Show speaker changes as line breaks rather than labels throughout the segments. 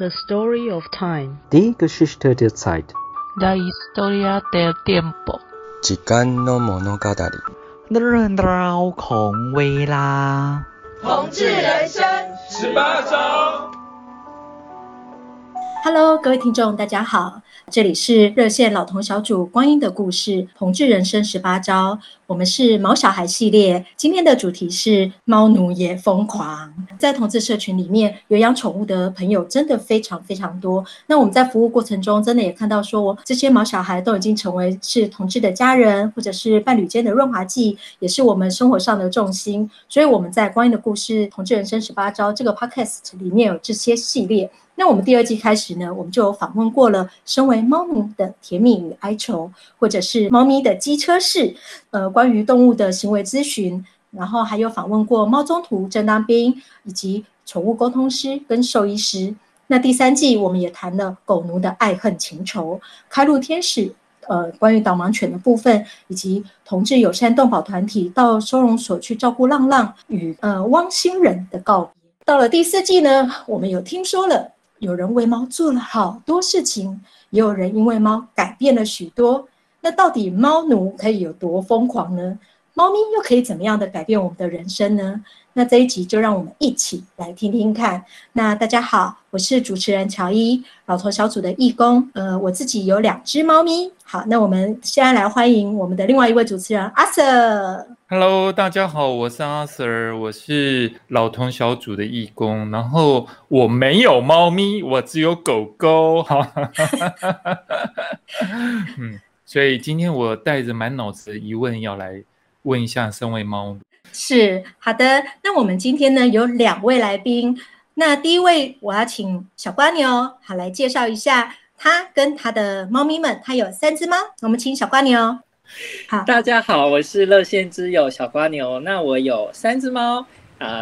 The story of time.
Die Geschichte der Zeit.
La historia del tiempo.
时间の物语。
เรื่องราวของเวลา。
同志人生十八招。
Hello，各位听众，大家好， 这里是热线老同小组光阴的故事，同志人生十八招。我们是毛小孩系列，今天的主题是猫奴也疯狂。在同志社群里面，有养宠物的朋友真的非常非常多。那我们在服务过程中，真的也看到说，这些毛小孩都已经成为是同志的家人，或者是伴侣间的润滑剂，也是我们生活上的重心。所以我们在光阴的故事，同志人生十八招这个 podcast 里面有这些系列。那我们第二季开始呢，我们就访问过了身为猫奴的甜蜜与哀愁，或者是猫咪的机车式，呃，关于动物的行为咨询，然后还有访问过猫中途正当兵，以及宠物沟通师跟兽医师。那第三季我们也谈了狗奴的爱恨情仇，开路天使，呃，关于导盲犬的部分，以及同志友善动保团体到收容所去照顾浪浪与呃汪星人的告别。到了第四季呢，我们有听说了。有人为猫做了好多事情，也有人因为猫改变了许多。那到底猫奴可以有多疯狂呢？猫咪又可以怎么样的改变我们的人生呢？那这一集就让我们一起来听听看。那大家好，我是主持人乔伊，老头小组的义工。呃，我自己有两只猫咪。好，那我们现在来欢迎我们的另外一位主持人阿 Sir。
Hello，大家好，我是阿 Sir，我是老童小组的义工。然后我没有猫咪，我只有狗狗。哈，嗯，所以今天我带着满脑子的疑问要来问一下身为猫奴。
是好的，那我们今天呢有两位来宾，那第一位我要请小瓜牛好来介绍一下他跟他的猫咪们，他有三只猫，我们请小瓜牛。
好，大家好，我是乐线之友小瓜牛，那我有三只猫啊，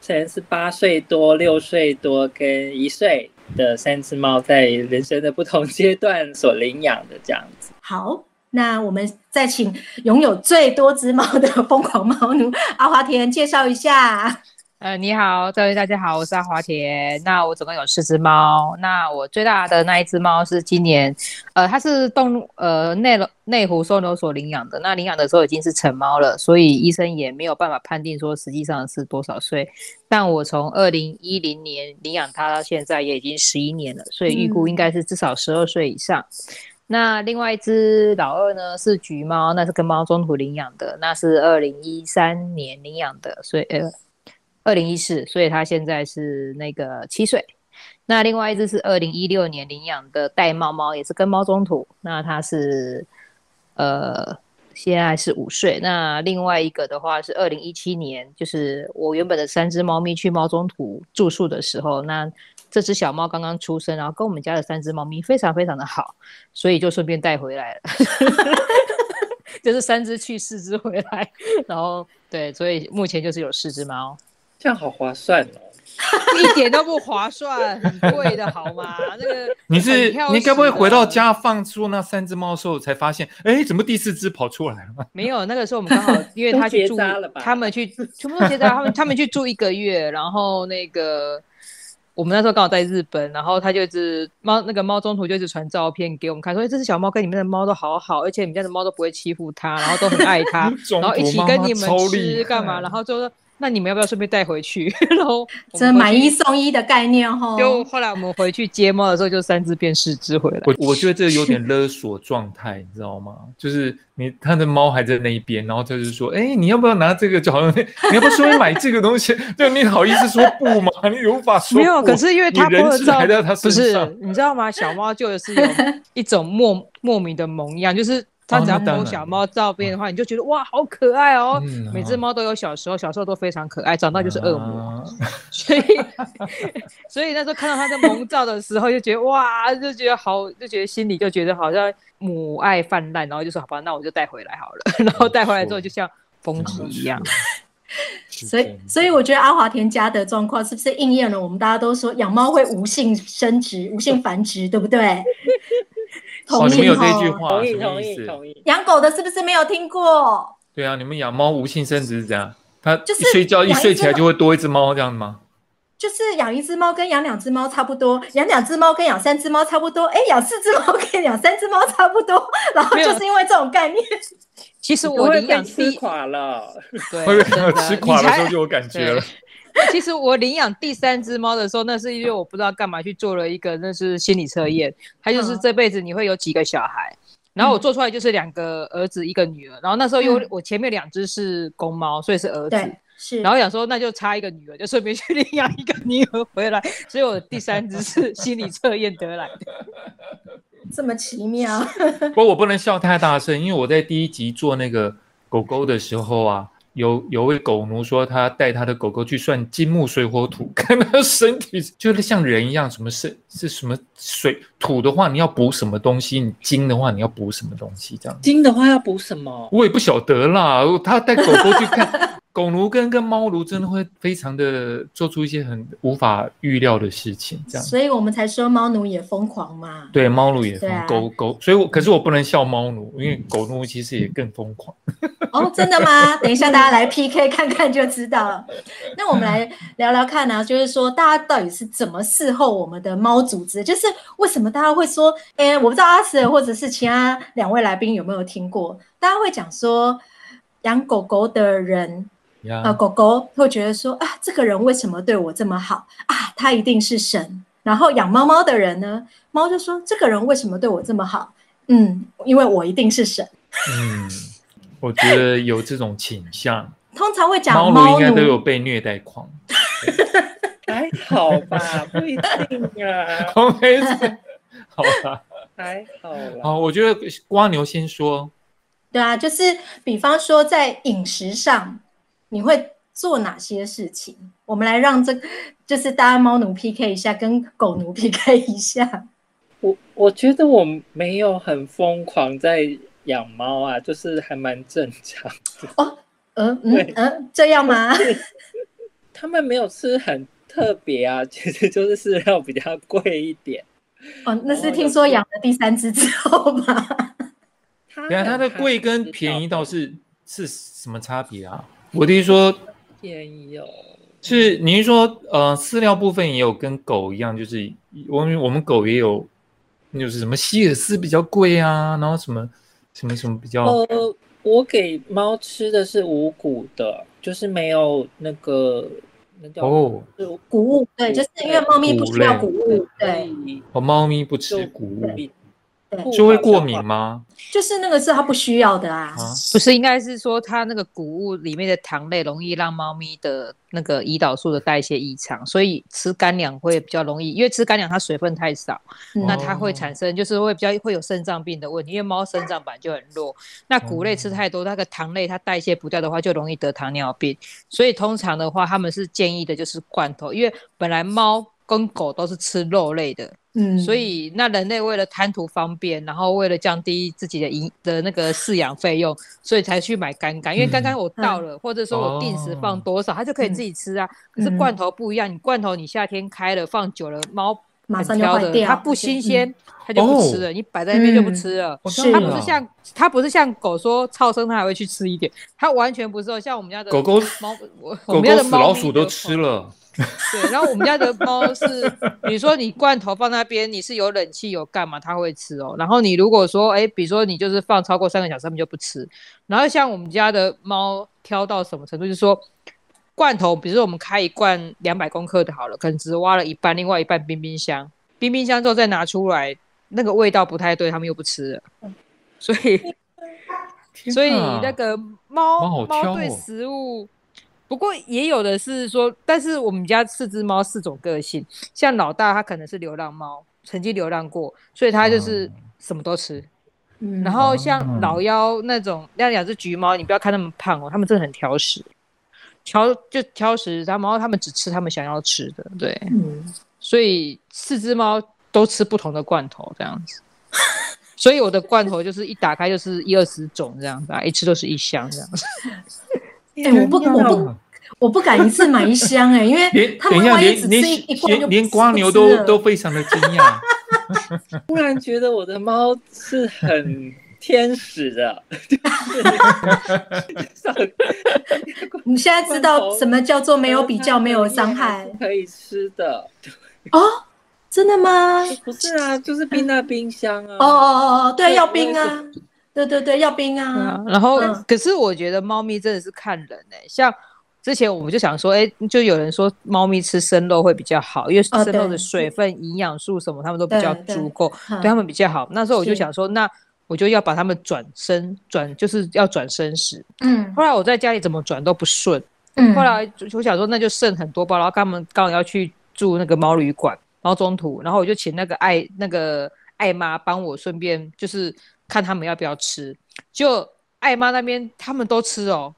虽然是八岁多、六岁多跟一岁的三只猫，在人生的不同阶段所领养的这样子。
好。那我们再请拥有最多只猫的疯狂猫奴 阿华田介绍一下。
呃，你好，各位大家好，我是阿华田。那我总共有四只猫。那我最大的那一只猫是今年，呃，它是动呃内内湖收留所领养的。那领养的时候已经是成猫了，所以医生也没有办法判定说实际上是多少岁。但我从二零一零年领养它到现在也已经十一年了，所以预估应该是至少十二岁以上。那另外一只老二呢是橘猫，那是跟猫中途领养的，那是二零一三年领养的，所以呃，二零一四，所以它现在是那个七岁。那另外一只是二零一六年领养的玳瑁猫，也是跟猫中途，那它是呃现在是五岁。那另外一个的话是二零一七年，就是我原本的三只猫咪去猫中途住宿的时候，那。这只小猫刚刚出生，然后跟我们家的三只猫咪非常非常的好，所以就顺便带回来了。就是三只去，四只回来，然后对，所以目前就是有四只猫，
这样好划算哦，
一点都不划算，很贵的好吗？那个
你是你该不会回到家放出那三只猫的时候才发现，哎，怎么第四只跑出来了？
没有，那个时候我们刚好因为他去住，他们去全部都结扎，他们他们去住一个月，然后那个。我们那时候刚好在日本，然后他就一直猫那个猫中途就一直传照片给我们看，说：“哎，这只小猫跟你们的猫都好好，而且你们家的猫都不会欺负它，然后都很爱它，然后一起跟你们吃干嘛？”然后就说。那你们要不要顺便带回去？然后
这买一送一的概念哈。
就后来我们回去接猫的时候，就三只变四只回来。
我我觉得这有点 勒索状态，你知道吗？就是你他的猫还在那一边，然后他就说：“哎，你要不要拿这个？就好像你要不要顺便买这个东西？就你好意思说不吗？你无法说。”
没有，可是因为他不知道，
不
是你知道吗？小猫就是有一种莫莫名的萌样，就是。他只要摸小猫照片的话，你就觉得哇，好可爱哦！每只猫都有小时候，小时候都非常可爱，长大就是恶魔。所以，所以那时候看到他的萌照的时候，就觉得哇，就觉得好，就觉得心里就觉得好像母爱泛滥，然后就说好吧，那我就带回来好了。然后带回来之后，就像疯子一样。
所以，所以我觉得阿华田家的状况是不是应验了我们大家都说养猫会无性生殖、无性繁殖，对不对？
同意，哦，你们有这句话，
同意，同意，同意。
养狗的是不是没有听过？
对啊，你们养猫无性生殖是这样，它就是睡觉一睡起来就会多一只猫这样吗？
就是养一只猫跟养两只猫差不多，养两只猫跟养三只猫差不多，哎，养四只猫跟养三只猫差不多，然后就是因为这种概念。
其实我领养
吃垮了，
对，
吃垮的时候就有感觉了。
其实我领养第三只猫的时候，那是因为我不知道干嘛去做了一个，那是心理测验，它就是这辈子你会有几个小孩，然后我做出来就是两个儿子一个女儿，然后那时候因为我前面两只是公猫，所以是儿子，是，然后想说那就差一个女儿，就顺便去领养一个女儿回来，所以我第三只是心理测验得来的，
这么奇妙。
不过我不能笑太大声，因为我在第一集做那个狗狗的时候啊。有有位狗奴说，他带他的狗狗去算金木水火土，看他身体就是像人一样，什么是是什么水土的话，你要补什么东西？你金的话，你要补什么东西？这样
金的话要补什么？
我也不晓得啦。他带狗狗去看。狗奴跟跟猫奴真的会非常的做出一些很无法预料的事情，这样，
所以我们才说猫奴也疯狂嘛。
对，猫奴也疯，啊、狗狗，所以我可是我不能笑猫奴，因为狗奴其实也更疯狂。
哦，真的吗？等一下大家来 PK 看看就知道了。那我们来聊聊看呢、啊，就是说大家到底是怎么伺候我们的猫组织？就是为什么大家会说，哎，我不知道阿慈或者是其他两位来宾有没有听过，大家会讲说养狗狗的人。啊、呃，狗狗会觉得说啊，这个人为什么对我这么好啊？他一定是神。然后养猫猫的人呢，猫就说这个人为什么对我这么好？嗯，因为我一定是神。
嗯，我觉得有这种倾向。
通常会讲猫
奴应该都有被虐待狂。
还好吧，不一定啊。
OK，好吧，
还好。
好，我觉得蜗牛先说。
对啊，就是比方说在饮食上。你会做哪些事情？我们来让这就是大家猫奴 PK 一下，跟狗奴 PK 一下。
我我觉得我没有很疯狂在养猫啊，就是还蛮正常的。
哦，嗯嗯嗯，这样吗？
他们没有吃很特别啊，其实就是饲料比较贵一点。
哦，那是听说养了第三只之后吗？
对啊，它的贵跟便宜倒是是什么差别啊？我听说
便宜哦，
是你是说呃饲料部分也有跟狗一样，就是我们我们狗也有，就是什么希尔斯比较贵啊，然后什么什么什么比较。
呃，我给猫吃的是无谷的，就是没有那个那叫
哦，
谷物，对，就是因为猫咪不需要谷物，对，
哦，猫咪不吃谷物。就会过敏吗？
就是那个是它不需要的啊，
不是，应该是说它那个谷物里面的糖类容易让猫咪的那个胰岛素的代谢异常，所以吃干粮会比较容易，因为吃干粮它水分太少，嗯、那它会产生就是会比较会有肾脏病的问题，因为猫肾脏本来就很弱，那谷类吃太多，那个糖类它代谢不掉的话，就容易得糖尿病，所以通常的话他们是建议的就是罐头，因为本来猫跟狗都是吃肉类的。嗯，所以那人类为了贪图方便，然后为了降低自己的营的那个饲养费用，所以才去买干干。因为刚刚我到了，嗯、或者说我定时放多少，它、哦、就可以自己吃啊。嗯、可是罐头不一样，你罐头你夏天开了放久了，猫马上挑的，它不新鲜，它就不吃了。哦、你摆在那边就不吃了。它不是像它不是像狗说超生，它还会去吃一点。它完全不是，像我们家的狗狗猫，我们家的猫狗狗死老鼠都吃了。对，然后我们家的猫是，比如说你罐头放那边，你是有冷气有干嘛，它会吃哦。然后你如果说，哎，比如说你就是放超过三个小时，它们就不吃。然后像我们家的猫挑到什么程度，就是说罐头，比如说我们开一罐两百公克的好了，可能只挖了一半，另外一半冰冰箱，冰冰箱之后再拿出来，那个味道不太对，它们又不吃了。所以，所以那个猫猫对食物。不过也有的是说，但是我们家四只猫四种个性，像老大它可能是流浪猫，曾经流浪过，所以它就是什么都吃。嗯，然后像老幺那种那两只橘猫，你不要看它们胖哦，它们真的很挑食，挑就挑食，然后它们只吃它们想要吃的，对。嗯，所以四只猫都吃不同的罐头这样子，所以我的罐头就是一打开就是一二十种这样子啊，一吃都是一箱这样子。
哎，我不，我不，我不敢一次买一箱哎，因为他们万一只吃一罐，
连连蜗牛都都非常的惊讶。
突然觉得我的猫是很 天使的。
你现在知道什么叫做没有比较，没有伤害，
可以吃的。
哦，真的吗？
不是啊，就是冰在冰箱啊。
哦哦哦哦，对，要冰啊。对对对，要冰啊。
然后，可是我觉得猫咪真的是看人哎，像。之前我们就想说，哎，就有人说猫咪吃生肉会比较好，因为生肉的水分、营养素什么，它们都比较足够，对它们比较好。那时候我就想说，那我就要把它们转生，转就是要转生食。嗯。后来我在家里怎么转都不顺。嗯。后来我想说，那就剩很多包，然后他们刚好要去住那个猫旅馆，猫中途，然后我就请那个爱那个爱妈帮我顺便就是看他们要不要吃。就艾妈那边他们都吃哦。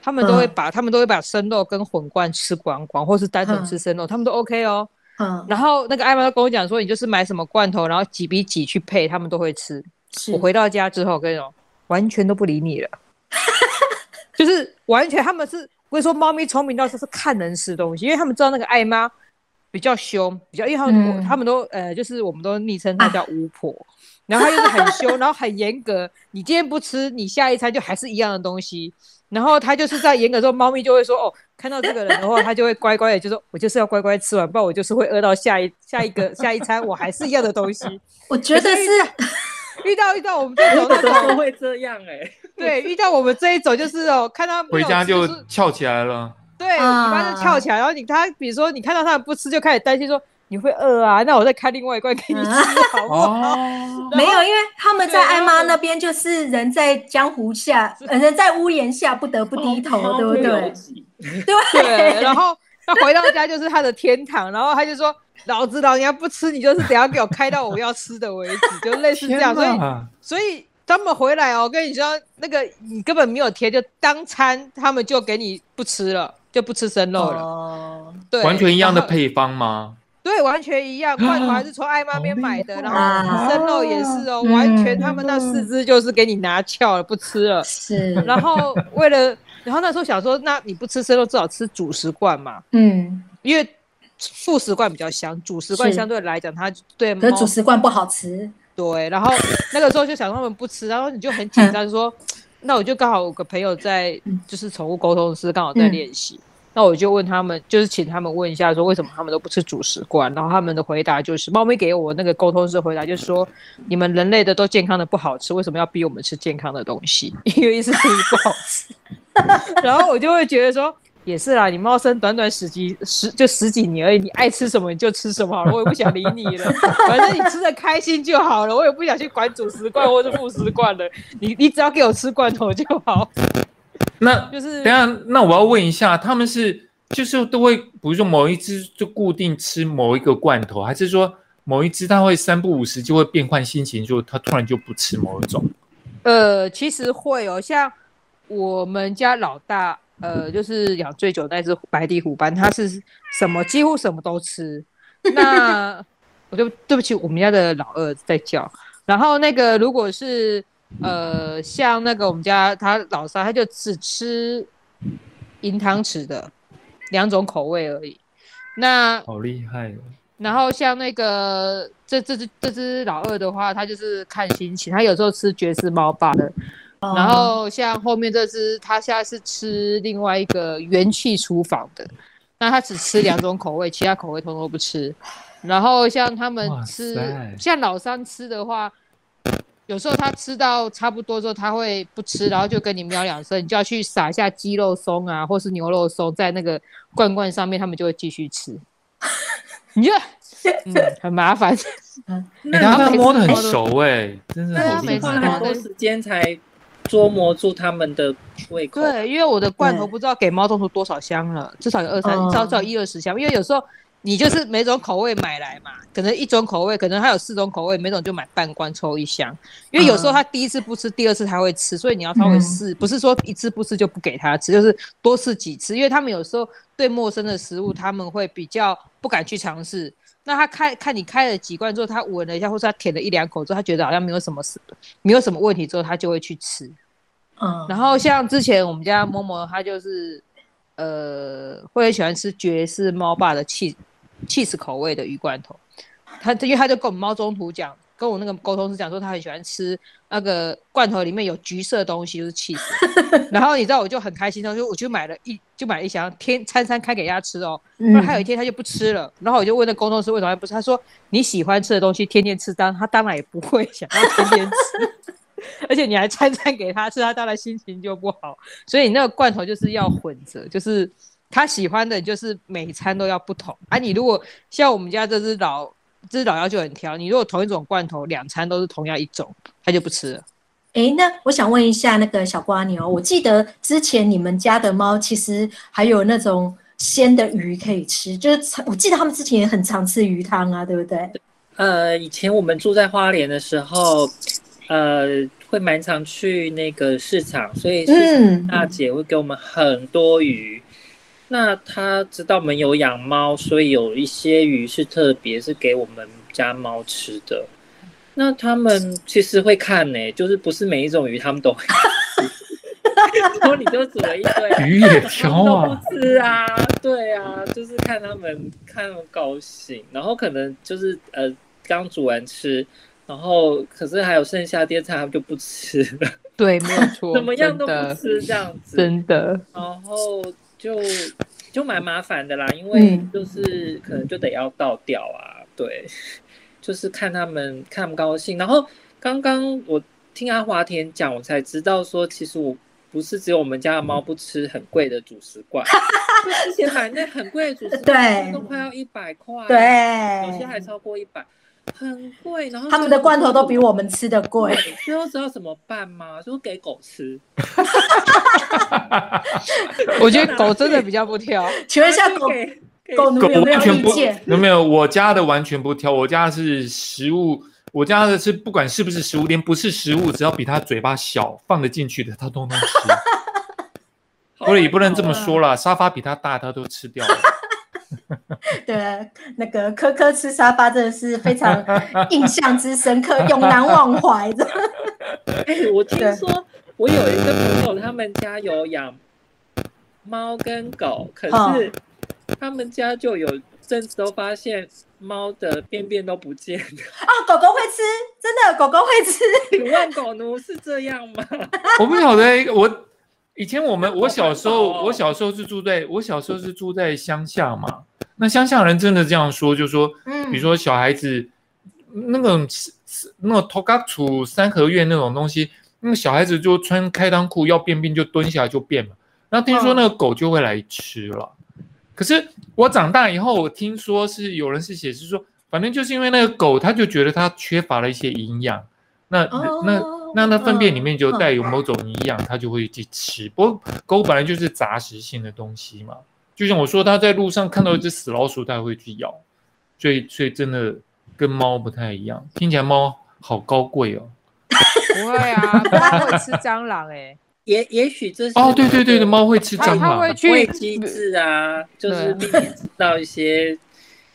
他们都会把、嗯、他们都会把生肉跟混罐吃光光，或是单纯吃生肉，嗯、他们都 OK 哦。嗯，然后那个艾妈跟我讲说，你就是买什么罐头，然后几比几去配，他们都会吃。我回到家之后，我跟你说，完全都不理你了，就是完全他们是不会说猫咪聪明到就是看人吃东西，因为他们知道那个艾妈比较凶，比较因为他们、嗯、他们都呃就是我们都昵称她叫巫婆，啊、然后她就是很凶，然后很严格，你今天不吃，你下一餐就还是一样的东西。然后他就是在严格之后，猫咪就会说哦，看到这个人的话，他就会乖乖的，就说我就是要乖乖吃完，不然我就是会饿到下一下一个下一餐，我还是一样的东西。
我觉得是
遇到遇到我们这种
怎么会这样哎、欸？
对，遇到我们这一种就是哦，看到
回家就翘起来了，
对，尾巴就翘起来，然后你他比如说你看到他不吃，就开始担心说。你会饿啊？那我再开另外一罐给你吃，好不好？
哦、没有，因为他们在艾妈那边就是人在江湖下，人在屋檐下不得不低头，哦、对不对？对
对。然后他回到家就是他的天堂，然后他就说：“老子老娘不吃，你就是等下给我开到我要吃的为止。”就类似这样，所以所以他们回来哦，我跟你说，那个你根本没有贴，就当餐他们就给你不吃了，就不吃生肉了。哦、对，
完全一样的配方吗？
对，完全一样，罐头还是从爱妈那边买的，然后生肉也是哦，完全他们那四只就是给你拿翘了，不吃了。是，然后为了，然后那时候想说，那你不吃生肉，至少吃主食罐嘛。嗯，因为副食罐比较香，主食罐相对来讲它对。
可是主食罐不好吃。
对，然后那个时候就想他们不吃，然后你就很紧张 说，那我就刚好有个朋友在，就是宠物沟通师刚好在练习。那我就问他们，就是请他们问一下，说为什么他们都不吃主食罐？然后他们的回答就是，猫咪给我那个沟通师回答就是说，你们人类的都健康的不好吃，为什么要逼我们吃健康的东西？因为意思是不好吃。然后我就会觉得说，也是啦，你猫生短短十几十就十几年而已，你爱吃什么你就吃什么好了，我也不想理你了，反正你吃的开心就好了，我也不想去管主食罐或是副食罐了，你你只要给我吃罐头就好。
那就是等下，那我要问一下，他们是就是都会，比如说某一只就固定吃某一个罐头，还是说某一只它会三不五时就会变换心情，就它突然就不吃某一种？
呃，其实会哦，像我们家老大，呃，就是养最久那只白底虎斑，它是什么几乎什么都吃。那 我就对不起，我们家的老二在叫。然后那个如果是。呃，像那个我们家他老三，他就只吃银汤匙的两种口味而已。那
好厉害哦。
然后像那个这这只这只老二的话，他就是看心情，他有时候吃爵士猫爸的。哦、然后像后面这只，他现在是吃另外一个元气厨房的。那他只吃两种口味，其他口味通通不吃。然后像他们吃，像老三吃的话。有时候它吃到差不多之后，它会不吃，然后就跟你喵两声，你就要去撒一下鸡肉松啊，或是牛肉松在那个罐罐上面，它们就会继续吃。你就嗯，很麻烦。
然后他摸的很熟哎、欸，真的好厉害。
很多时间才捉摸住它们的胃口。
对，因为我的罐头不知道给猫中途多少箱了，至少有二三，至少一二十箱，因为有时候。你就是每种口味买来嘛，可能一种口味，可能它有四种口味，每种就买半罐抽一箱。因为有时候他第一次不吃，第二次他会吃，所以你要稍微试，不是说一次不吃就不给他吃，就是多试几次。因为他们有时候对陌生的食物，他们会比较不敢去尝试。那他开看你开了几罐之后，他闻了一下，或者他舔了一两口之后，他觉得好像没有什么事，没有什么问题之后，他就会去吃。嗯。然后像之前我们家某某，他就是呃会很喜欢吃爵士猫爸的气。起司口味的鱼罐头，他因为他就跟我们猫中途讲，跟我那个沟通是讲说，他很喜欢吃那个罐头里面有橘色的东西，就是 cheese。然后你知道，我就很开心，然后就我就买了一就买了一箱，天餐餐开给他吃哦。然后还有一天他就不吃了，然后我就问那沟通师为什么不吃，他说你喜欢吃的东西天天吃，当他当然也不会想要天天吃。而且你还餐餐给他吃，他当然心情就不好。所以你那个罐头就是要混着，就是他喜欢的，就是每餐都要不同。啊，你如果像我们家这只老这只老幺就很挑，你如果同一种罐头两餐都是同样一种，他就不吃了。
哎，那我想问一下那个小瓜牛，我记得之前你们家的猫其实还有那种鲜的鱼可以吃，就是我记得他们之前也很常吃鱼汤啊，对不对？
呃，以前我们住在花莲的时候。呃，会蛮常去那个市场，所以市场大姐会给我们很多鱼。嗯、那他知道我们有养猫，所以有一些鱼是特别是给我们家猫吃的。那他们其实会看呢、欸，就是不是每一种鱼他们都会吃。然后你就煮了一堆
鱼也挑啊，
都不吃啊，对啊，就是看他们看他们高兴，然后可能就是呃刚煮完吃。然后，可是还有剩下的菜，他们就不吃了。
对，没有错，
怎么样都不吃这样子，
真的。
然后就就蛮麻烦的啦，因为就是可能就得要倒掉啊。嗯、对，就是看他们看他们高兴。然后刚刚我听阿华田讲，我才知道说，其实我不是只有我们家的猫不吃很贵的主食罐，之前买那很贵的主食罐都快要一百块，
对，
有些还超过一百。很贵，然后
他们的罐头都比我们吃的贵。
最后知道怎么办吗？说给狗吃。
我觉得狗真的比较不挑。
请问一下狗，狗奴有没有意见？
有没有？我家的完全不挑，我家是食物，我家的是不管是不是食物，连不是食物，只要比它嘴巴小放得进去的，它都能吃。所以也不能这么说了，沙发比它大，它都吃掉了。
对，那个柯柯吃沙发真的是非常印象之深刻，永难忘怀的。
欸，我听说我有一个朋友，他们家有养猫跟狗，可是他们家就有阵子都发现猫的便便都不见了。
哦，狗狗会吃，真的，狗狗会吃。
请问狗奴是这样吗？
我不晓得，我。以前我们我小时候，我小时候是住在我小时候是住在乡下嘛。那乡下人真的这样说，就说，比如说小孩子那种那种头嘎处三合院那种东西，那个小孩子就穿开裆裤要便便就蹲下来就便嘛。那听说那个狗就会来吃了。可是我长大以后，我听说是有人是解释说，反正就是因为那个狗，他就觉得它缺乏了一些营养。那那。那它粪便里面就带有某种营养，它就会去吃。不过狗本来就是杂食性的东西嘛，就像我说，它在路上看到一只死老鼠，它会去咬。所以，所以真的跟猫不太一样。听起来猫好高贵哦。
不会啊，它会吃蟑螂哎。
也也许这是
哦，对对对的，猫会吃蟑螂。
它会去
机制啊，就是避免吃到一些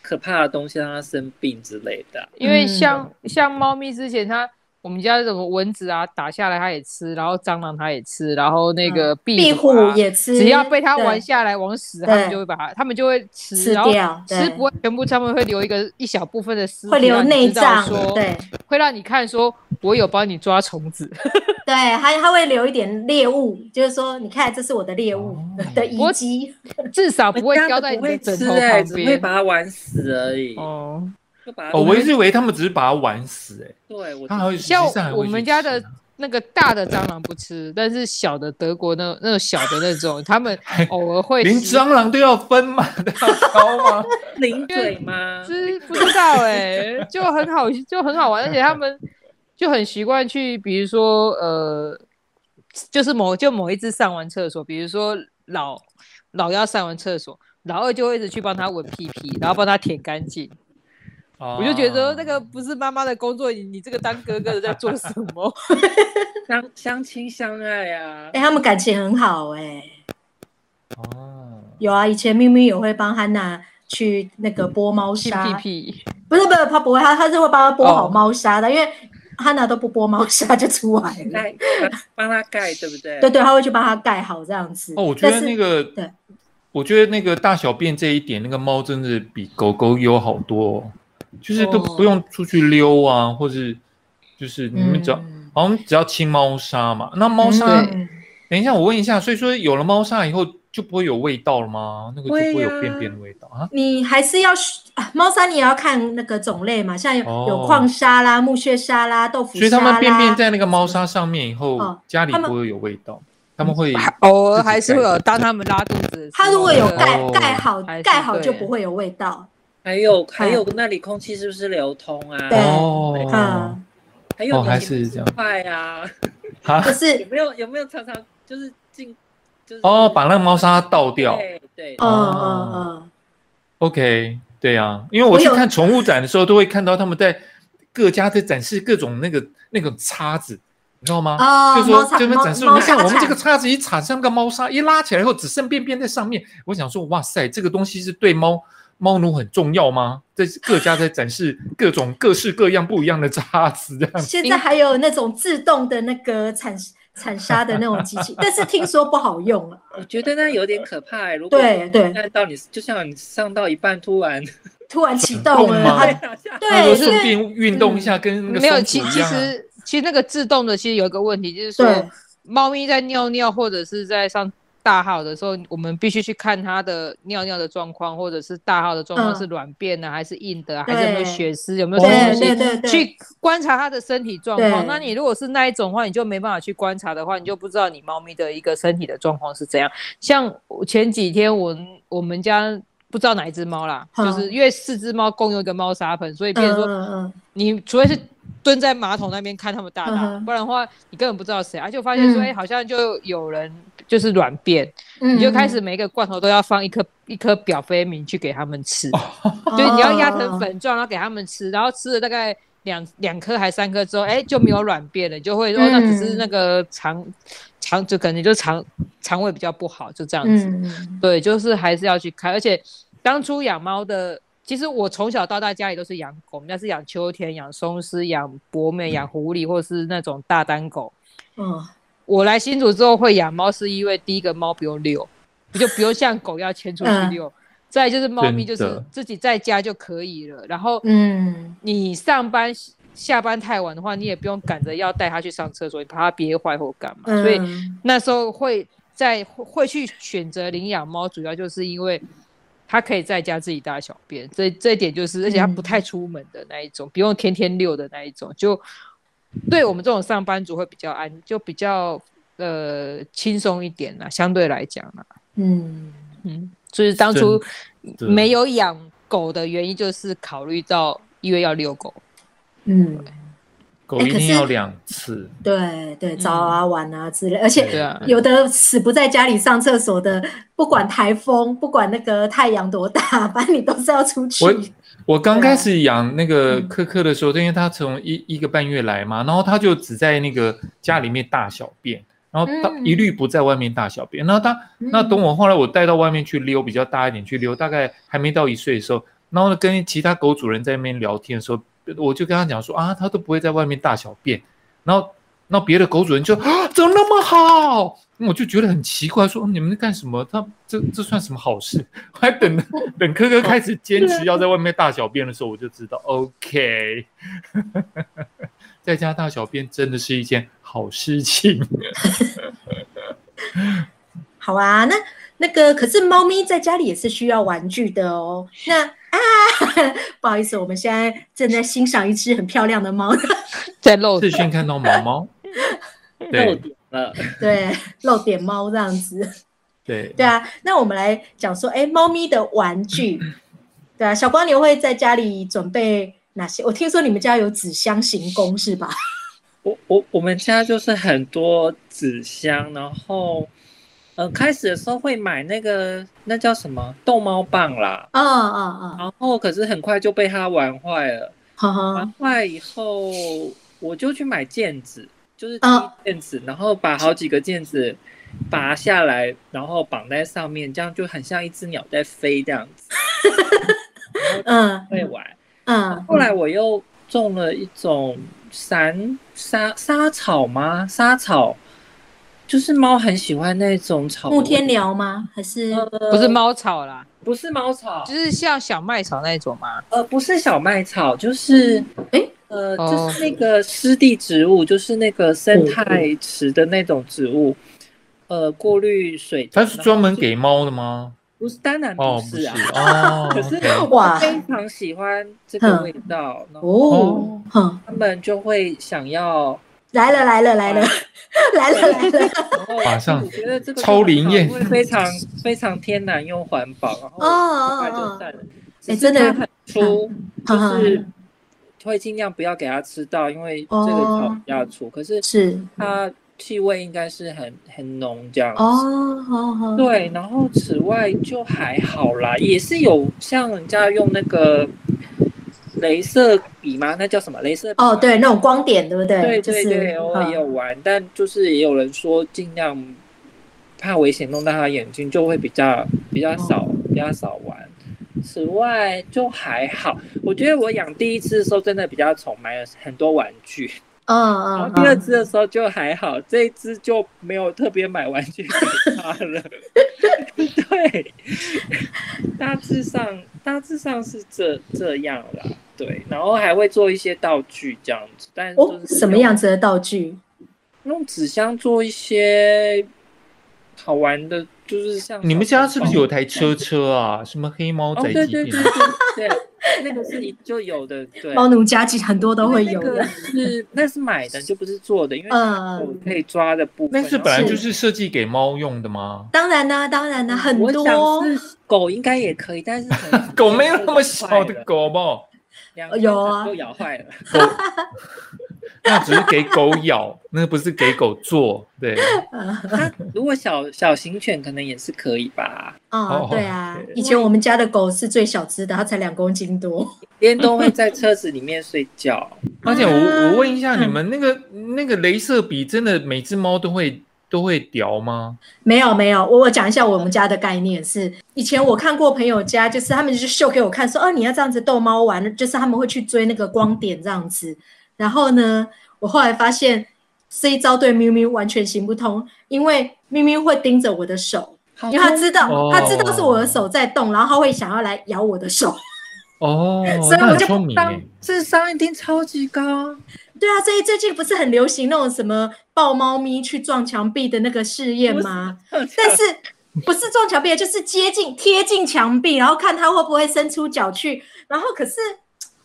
可怕的东西，让它生病之类的。
因为像像猫咪之前它。我们家什么蚊子啊，打下来它也吃，然后蟑螂它也吃，然后那个壁
壁虎也吃，
只要被它玩下来往死，它们就会把它，它们就会吃，
吃掉，
吃不会全部，它们会留一个一小部分的尸体，
会留内脏，
说
对，
会让你看说，我有帮你抓虫子，
对，它它会留一点猎物，就是说，你看这是我的猎物的遗迹，
至少不会掉在你的枕头旁边，
欸、只会把它玩死而已，
哦。
哦，我一直以为他们只是把它玩死，哎，
对，我
像我们家的那个大的蟑螂不吃，但是小的德国那那种小的那种，他们偶尔会。
连蟑螂都要分嘛，都要挑吗？
零嘴吗？
知不知道哎，就很好，就很好玩，而且他们就很习惯去，比如说呃，就是某就某一只上完厕所，比如说老老幺上完厕所，老二就会一直去帮他闻屁屁，然后帮他舔干净。我就觉得那个不是妈妈的工作，你你这个当哥哥的在做什么？
相相亲相爱啊！
哎、欸，他们感情很好哎、欸。
哦，
有啊，以前咪咪也会帮汉娜去那个剥猫砂。
屁屁？
不是不是，他不会，他他是会帮他剥好猫砂的，哦、因为汉娜都不剥猫砂就出来了。
帮他盖对不对？
对对，他会去帮他盖好这样子。
哦，我觉得那个
对，
我觉得那个大小便这一点，那个猫真的比狗狗有好多、哦。就是都不用出去溜啊，或是就是你们只要、
嗯、
好像只要清猫砂嘛。那猫砂，
嗯、
等一下我问一下，所以说有了猫砂以后就不会有味道了吗？那个就不会有便便的味道啊？
你还是要猫砂，你也要看那个种类嘛，像有、
哦、
有矿砂啦、木屑砂啦、豆腐砂。
所以他们便便在那个猫砂上面以后，
哦、
家里不会有味道。他们会
偶尔还是会有，当他们拉肚子，
它如果有盖
哦
盖好盖好就不会有味道。
还有还有那里空气是不是流通啊？
对，
哦，
嗯，
还有
还是这样
快啊？
就是
有没有有没有常常就是进就是
哦，把那个猫砂倒掉。
对对，
嗯嗯嗯。
OK，对啊，因为我去看宠物展的时候，都会看到他们在各家在展示各种那个那个叉子。你知道吗？
哦、
就说这边展示，你看我们这个叉子一插上个猫砂，一拉起来以后只剩便便在上面。我想说，哇塞，这个东西是对猫猫奴很重要吗？在各家在展示 各种各式各样不一样的渣子，这样。
现在还有那种自动的那个铲铲沙的那种机器，但是听说不好用了。
我觉得那有点可怕、欸。如果
对对，
看到你就像你上到一半突然
突然启动了，
它
对，
顺便运动一下，跟那个
没有其其实。其实那个自动的，其实有一个问题，就是说，猫咪在尿尿或者是在上大号的时候，我们必须去看它的尿尿的状况，或者是大号的状况是软便呢，还是硬的，还是有没有血丝，有没有什么东西，去观察它的身体状况。那你如果是那一种的话，你就没办法去观察的话，你就不知道你猫咪的一个身体的状况是怎样。像前几天我我们家不知道哪一只猫啦，就是因为四只猫共用一个猫砂盆，所以变成说，你除非是。蹲在马桶那边看它们大大，不然的话你根本不知道谁，而且我发现说，哎，好像就有人就是软便，你就开始每一个罐头都要放一颗一颗表飞明去给他们吃，就是你要压成粉状，然后给他们吃，然后吃了大概两两颗还三颗之后，哎，就没有软便了，就会说那只是那个肠肠就可能就肠肠胃比较不好，就这样子，对，就是还是要去开，而且当初养猫的。其实我从小到大家里都是养狗，我们家是养秋田、养松狮、养博美、养狐狸，或是那种大丹狗。嗯，我来新竹之后会养猫，是因为第一个猫不用遛，你就不用像狗要牵出去遛。嗯、再就是猫咪就是自己在家就可以了。然后，嗯，你上班下班太晚的话，你也不用赶着要带它去上厕所，你怕它憋坏或干嘛。嗯、所以那时候会在会去选择领养猫，主要就是因为。它可以在家自己大小便，这这一点就是，而且它不太出门的那一种，嗯、不用天天遛的那一种，就对我们这种上班族会比较安，就比较呃轻松一点啦，相对来讲啦。嗯嗯，所以当初没有养狗的原因，就是考虑到因为要遛狗。嗯。
狗一定要两次，
对对，早啊晚啊之类，而且有的死不在家里上厕所的，不管台风，不管那个太阳多大，反正你都是要出去。
我我刚开始养那个柯柯的时候，因为它从一一个半月来嘛，然后它就只在那个家里面大小便，然后它一律不在外面大小便。那它那等我后来我带到外面去溜，比较大一点去溜，大概还没到一岁的时候，然后跟其他狗主人在那边聊天的时候。我就跟他讲说啊，它都不会在外面大小便，然后，那别的狗主人就啊，怎么那么好？我就觉得很奇怪，说你们在干什么？他这这算什么好事？我 还等等科科开始坚持要在外面大小便的时候，我就知道，OK，在家大小便真的是一件好事情。
好啊，那那个可是猫咪在家里也是需要玩具的哦。那啊，不好意思，我们现在正在欣赏一只很漂亮的猫，
在露
视讯看到毛毛，
对
对，露点猫这样子，
对
对啊。那我们来讲说，哎，猫咪的玩具，对啊，小光牛会在家里准备哪些？我听说你们家有纸箱行宫是吧？
我我我们家就是很多纸箱，然后。呃，开始的时候会买那个那叫什么逗猫棒啦，
嗯嗯嗯，
然后可是很快就被它玩坏了，玩坏以后我就去买毽子，就是踢键子，然后把好几个毽子拔下来，然后绑在上面，这样就很像一只鸟在飞这样子，嗯，会玩，嗯，后来我又种了一种散沙沙草吗？沙草。就是猫很喜欢那种草，
木天聊吗？还是、
呃、不是猫草啦？
不是猫草，
就是像小麦草那种吗？
呃，不是小麦草，就是哎、
诶
呃，
哦
就是那个湿地植物，就是那个生态池的那种植物，呃，过滤水。
它是专门给猫的吗？
不是，当然
哦，不是
啊。
哦，
可是
哇
非常喜欢这个味道，然后
哦，哼，
他们就会想要，
来了来了来了来了来了，
然后
马上
觉得这个
超
灵验。非常非常天然又环保，然后
哦
很快就
哦
散了。
哎真的。
很粗，就是会尽量不要给它吃到，因为这个草比较粗，可是
是。
它气味应该是很很浓这样子。
哦，好好，
对，然后此外就还好啦，也是有像人家用那个镭射笔吗？那叫什么？镭射笔
哦，对，那种光点，对不对？
对
就是
对对，偶尔也有
嗯
玩，但就是也有人说尽量怕危险弄到他眼睛，就会比较比较少、比较少玩。此外就还好，我觉得我养第一次的时候真的比较宠，买了很多玩具。
嗯
然后
嗯，
第二只的时候就还好，这一只就没有特别买玩具给他了。对，大致上大致上是这这样啦。对，然后还会做一些道具这样子，但
哦，什么样子的道具？
用纸箱做一些好玩的，就是像
你们家是不是有台车车啊？什么黑猫
哦，
宅急便
对对对？对对，那个是就有的，对，
猫奴家具很多都会有的
那个，是那是买的，就不是做的，因为
嗯
可以抓的部分。
那是本来就是设计给猫用的吗？
当然啦，当然啦，很多
狗应该也可以，但是
狗没有那么小的，狗，好不好？
有啊
都咬坏了。
狗那只是给狗咬，那不是给狗做。对，
它如果小小型犬可能也是可以吧，
啊
哦，
对啊，以前我们家的狗是最小只的，它才两公斤多。
连都会在车子里面睡觉。
而且我
嗯
我问一下，你们那个那个镭射笔真的每只猫都会都会叼吗？
没有没有，我我讲一下我们家的概念是，以前我看过朋友家，就是他们就秀给我看，说哦你要这样子逗猫玩，就是他们会去追那个光点这样子。然后呢，我后来发现这一招对咪咪完全行不通，因为咪咪会盯着我的手，因为他知道
哦
他知道是我的手在动，然后他会想要来咬我的手。
哦，
所以我就
当
欸
智商一定超级高。
对啊，所以最近不是很流行那种什么抱猫咪去撞墙壁的那个试验吗？但是不是撞墙壁，就是接近贴近墙壁，然后看它会不会伸出脚去。然后可是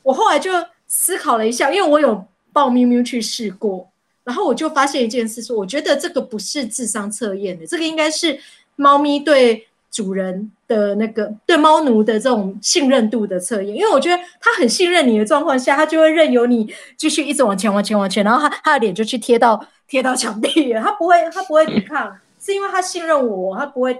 我后来就思考了一下，因为我有抱咪咪去试过，然后我就发现一件事说，我觉得这个不是智商测验的，这个应该是猫咪对主人的那个对猫奴的这种信任度的测验。因为我觉得它很信任你的状况下，它就会任由你继续一直往前、往前、往前，然后它它的脸就去贴到贴到墙壁，它不会它不会抵抗。是因为它信任我，它不会，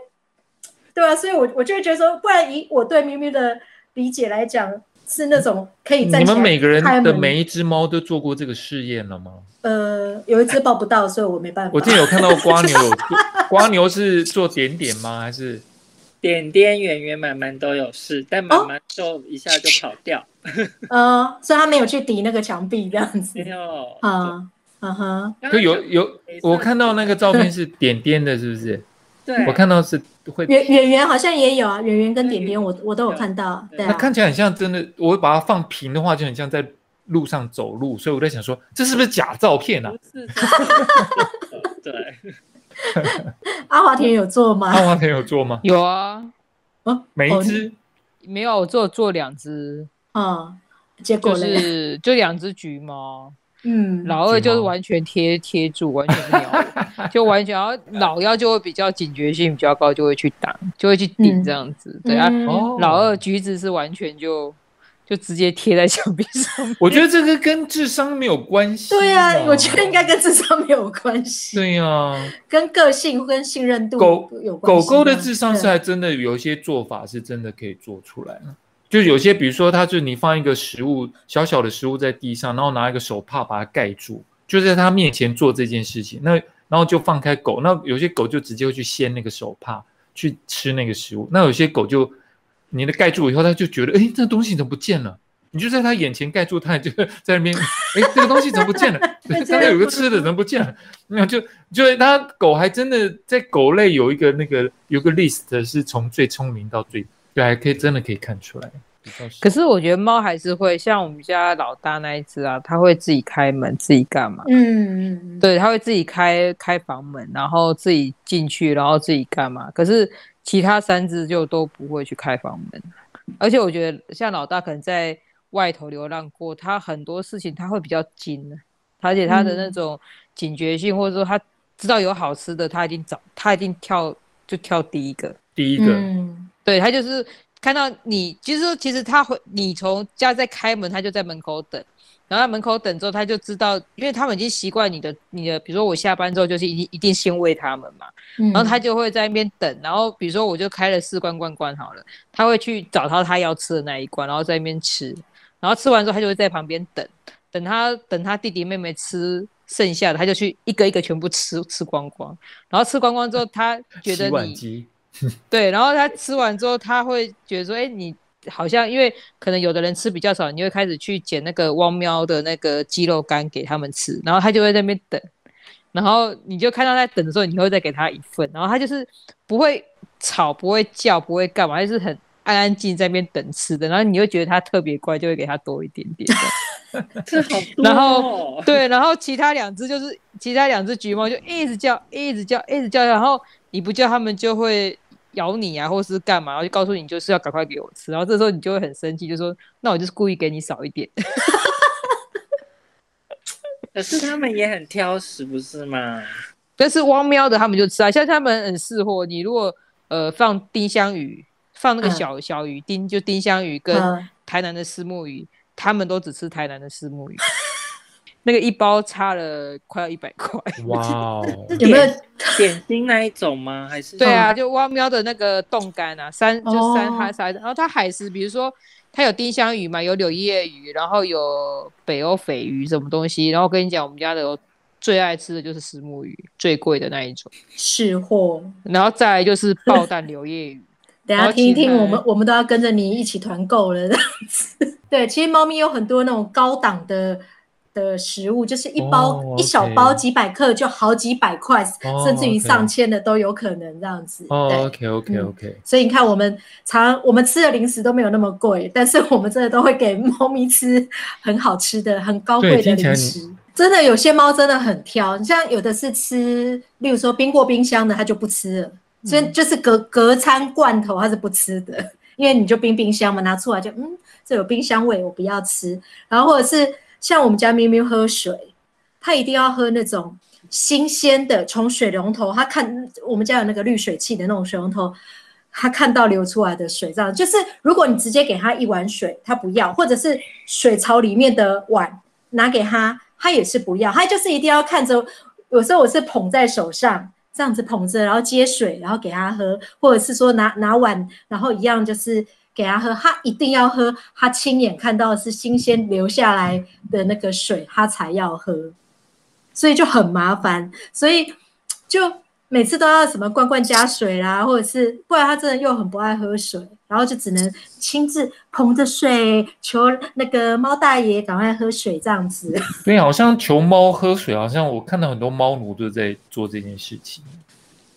对啊，所以我我就会觉得说，不然以我对咪咪的理解来讲，是那种可以站起来
你们每个人的每一只猫都做过这个试验了吗？
呃，有一只抱不到，所以我没办法。
我之前有看到瓜牛有 瓜，牛是做点点吗？还是
点点、圆圆、满满都有试，但满满就一下就跑掉。
呃，所以他没有去抵那个墙壁这样子
没。有
啊，嗯哼，
可有有我看到那个照片 是点点的，是不是？
对，
我看到是会，
圆圆圆好像也有啊，圆圆跟点点我我都有看到，对啊。
那看起来很像真的。我把它放平的话，就很像在路上走路，所以我在想说，这是不是假照片啊
不？是 对，
阿华田有做吗？
阿华田有做吗？
有啊，
啊
每一只
没有，我只有做两
只，嗯，
结
果嘞，
是就两只橘猫。
嗯，
老二就是完全贴贴住，完全不鸟我，就完全，然后老幺就会比较警觉性比较高，就会去挡，就会去顶这样子。对啊，老二橘子是完全就就直接贴在墙壁上面。
我觉得这个跟智商没有关系。
对啊，我觉得应该跟智商没有关系，
对呀，
跟个性跟信任度
狗
有关
狗狗的智商是
对
还真的有一些做法是真的可以做出来的。就有些，比如说，它就你放一个食物小小的食物在地上，然后拿一个手帕把它盖住，就在它面前做这件事情。那然后就放开狗，那有些狗就直接会去掀那个手帕去吃那个食物。那有些狗就你的盖住以后，它就觉得，哎，这个东西怎么不见了？你就在它眼前盖住，它就在那边，哎，这个东西怎么不见了？刚刚有个吃的怎么不见了？没有，就就它狗还真的在狗类有一个那个有个 list 是从最聪明到最。对，还可以真的可以看出来。
可是我觉得猫还是会像我们家老大那一只啊，它会自己开门，自己干嘛？
嗯
嗯，对，它会自己开开房门，然后自己进去，然后自己干嘛？可是其他三只就都不会去开房门。而且我觉得像老大可能在外头流浪过，他很多事情他会比较精，而且他的那种警觉性，或者说他知道有好吃的，他一定找，他一定跳就跳第一个，
第一个，
嗯、
对他就是。看到你，就是说，其实他会，你从家在开门，他就在门口等，然后在门口等之后，他就知道，因为他们已经习惯你的，你的，比如说我下班之后就是一定一定先喂他们嘛，然后他就会在那边等，然后比如说我就开了四罐罐罐好了，他会去找到他要吃的那一罐，然后在那边吃，然后吃完之后他就会在旁边等，等他等他弟弟妹妹吃剩下的，他就去一个一个全部吃吃光光，然后吃光光之后，他觉得你。对，然后他吃完之后，他会觉得说：“哎，你好像因为可能有的人吃比较少，你会开始去捡那个汪喵的那个鸡肉干给他们吃，然后他就会在那边等，然后你就看到在等的时候，你会再给他一份，然后他就是不会吵，不会叫，不会干嘛，就是很安安静静在那边等吃的，然后你会觉得他特别乖，就会给他多一点点，
这好多哦。
然后对，然后其他两只就是其他两只橘猫就一直叫，一直叫，一直叫，然后你不叫它们就会。咬你啊，或是干嘛，然后就告诉你就是要赶快给我吃，然后这时候你就会很生气，就说那我就是故意给你少一点。
可是他们也很挑食，不是吗？
但是汪喵的他们就吃啊，像他们很识货。你如果呃放丁香鱼，放那个小、嗯、小鱼丁，就丁香鱼跟台南的虱目鱼，嗯、他们都只吃台南的虱目鱼。那个一包差了快要一百块，哇
哦！
有没有 点心那一种吗？还是
对啊，就汪喵的那个冻干啊，三就三哈三，然后它海食，比如说它有丁香鱼嘛，有柳叶鱼，然后有北欧鲱鱼什么东西，然后我跟你讲，我们家的最爱吃的就是石目鱼，最贵的那一种，
是货。
然后再来就是爆蛋柳叶鱼，
等下听一听，我们我们都要跟着你一起团购了这样子。对，其实猫咪有很多那种高档的。的食物就是一包、oh. 一小包几百克就好几百块，oh, 甚至于上千的都有可能这样子。
哦
对
，OK OK OK、嗯。
所以你看，我们常我们吃的零食都没有那么贵，但是我们真的都会给猫咪吃很好吃的、很高贵的零食。真的有些猫真的很挑，你像有的是吃，例如说冰过冰箱的，它就不吃了。所以就是隔隔餐罐头它是不吃的，因为你就冰冰箱嘛，拿出来就嗯，这有冰箱味，我不要吃。然后或者是。像我们家咪咪喝水，他一定要喝那种新鲜的，从水龙头，他看我们家有那个滤水器的那种水龙头，他看到流出来的水，这样就是如果你直接给他一碗水，他不要，或者是水槽里面的碗拿给他，他也是不要，他就是一定要看着，有时候我是捧在手上，这样子捧着，然后接水，然后给他喝，或者是说拿拿碗，然后一样就是。给他喝，他一定要喝，他亲眼看到的是新鲜流下来的那个水，他才要喝，所以就很麻烦，所以就每次都要什么罐罐加水啦，或者是不然他真的又很不爱喝水，然后就只能亲自捧着水求那个猫大爷赶快喝水这样子。
对，好像求猫喝水，好像我看到很多猫奴都在做这件事情，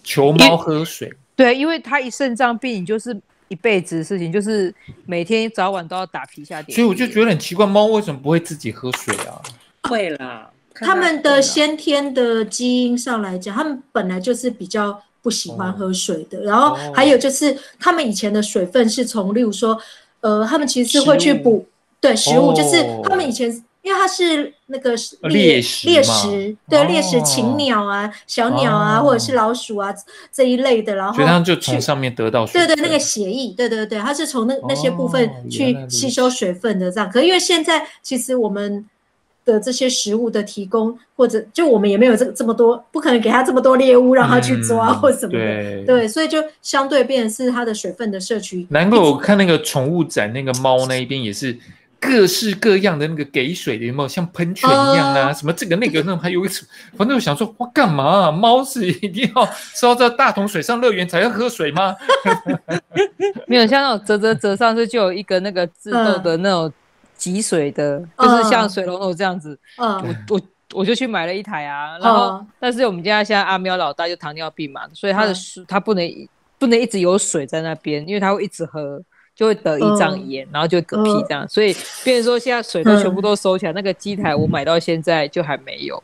求猫喝水。
对，因为他一肾脏病你就是。一辈子的事情，就是每天早晚都要打皮下点。
所以我就觉得很奇怪，猫为什么不会自己喝水啊？
会啦，
他们的先天的基因上来讲，他们本来就是比较不喜欢喝水的。哦、然后还有就是，他们以前的水分是从，例如说，呃，他们其实是会去补，对，食物，就是他们以前。因为它是那个猎
猎
食，猎食对猎食禽鸟啊、小鸟啊，或者是老鼠啊这一类的，然后
它就从上面得到水。
对对，那个血液，对对对，它是从那那些部分去吸收水分的这样。可因为现在其实我们的这些食物的提供，或者就我们也没有这这么多，不可能给它这么多猎物让它去抓或什么的。对，所以就相对变成是它的水分的摄取。
难怪我看那个宠物展，那个猫那一边也是。各式各样的那个给水的有没有像喷泉一样啊？呃、什么这个那个那种，还有一次，反正我想说，哇，干嘛、啊？猫是一定要烧在大桶水上乐园才要喝水吗？
没有，像那种折折折上次就有一个那个自动的那种挤水的，呃、就是像水龙头这样子。我我我就去买了一台啊。然后，呃、但是我们家现在阿喵老大就糖尿病嘛，所以他的水他不能不能一直有水在那边，因为他会一直喝。就会得胰脏炎，然后就嗝屁这样。所以，变成说现在水都全部都收起来，那个机台我买到现在就还没有。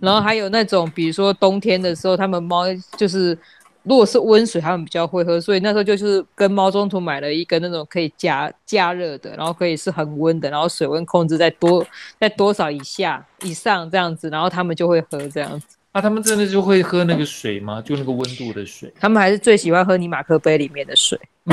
然后还有那种，比如说冬天的时候，他们猫就是。如果是温水，他们比较会喝，所以那时候就是跟猫中途买了一个那种可以加加热的，然后可以是恒温的，然后水温控制在多在多少以下以上这样子，然后他们就会喝这样子。
啊，他们真的就会喝那个水吗？就那个温度的水？
他们还是最喜欢喝你马克杯里面的水。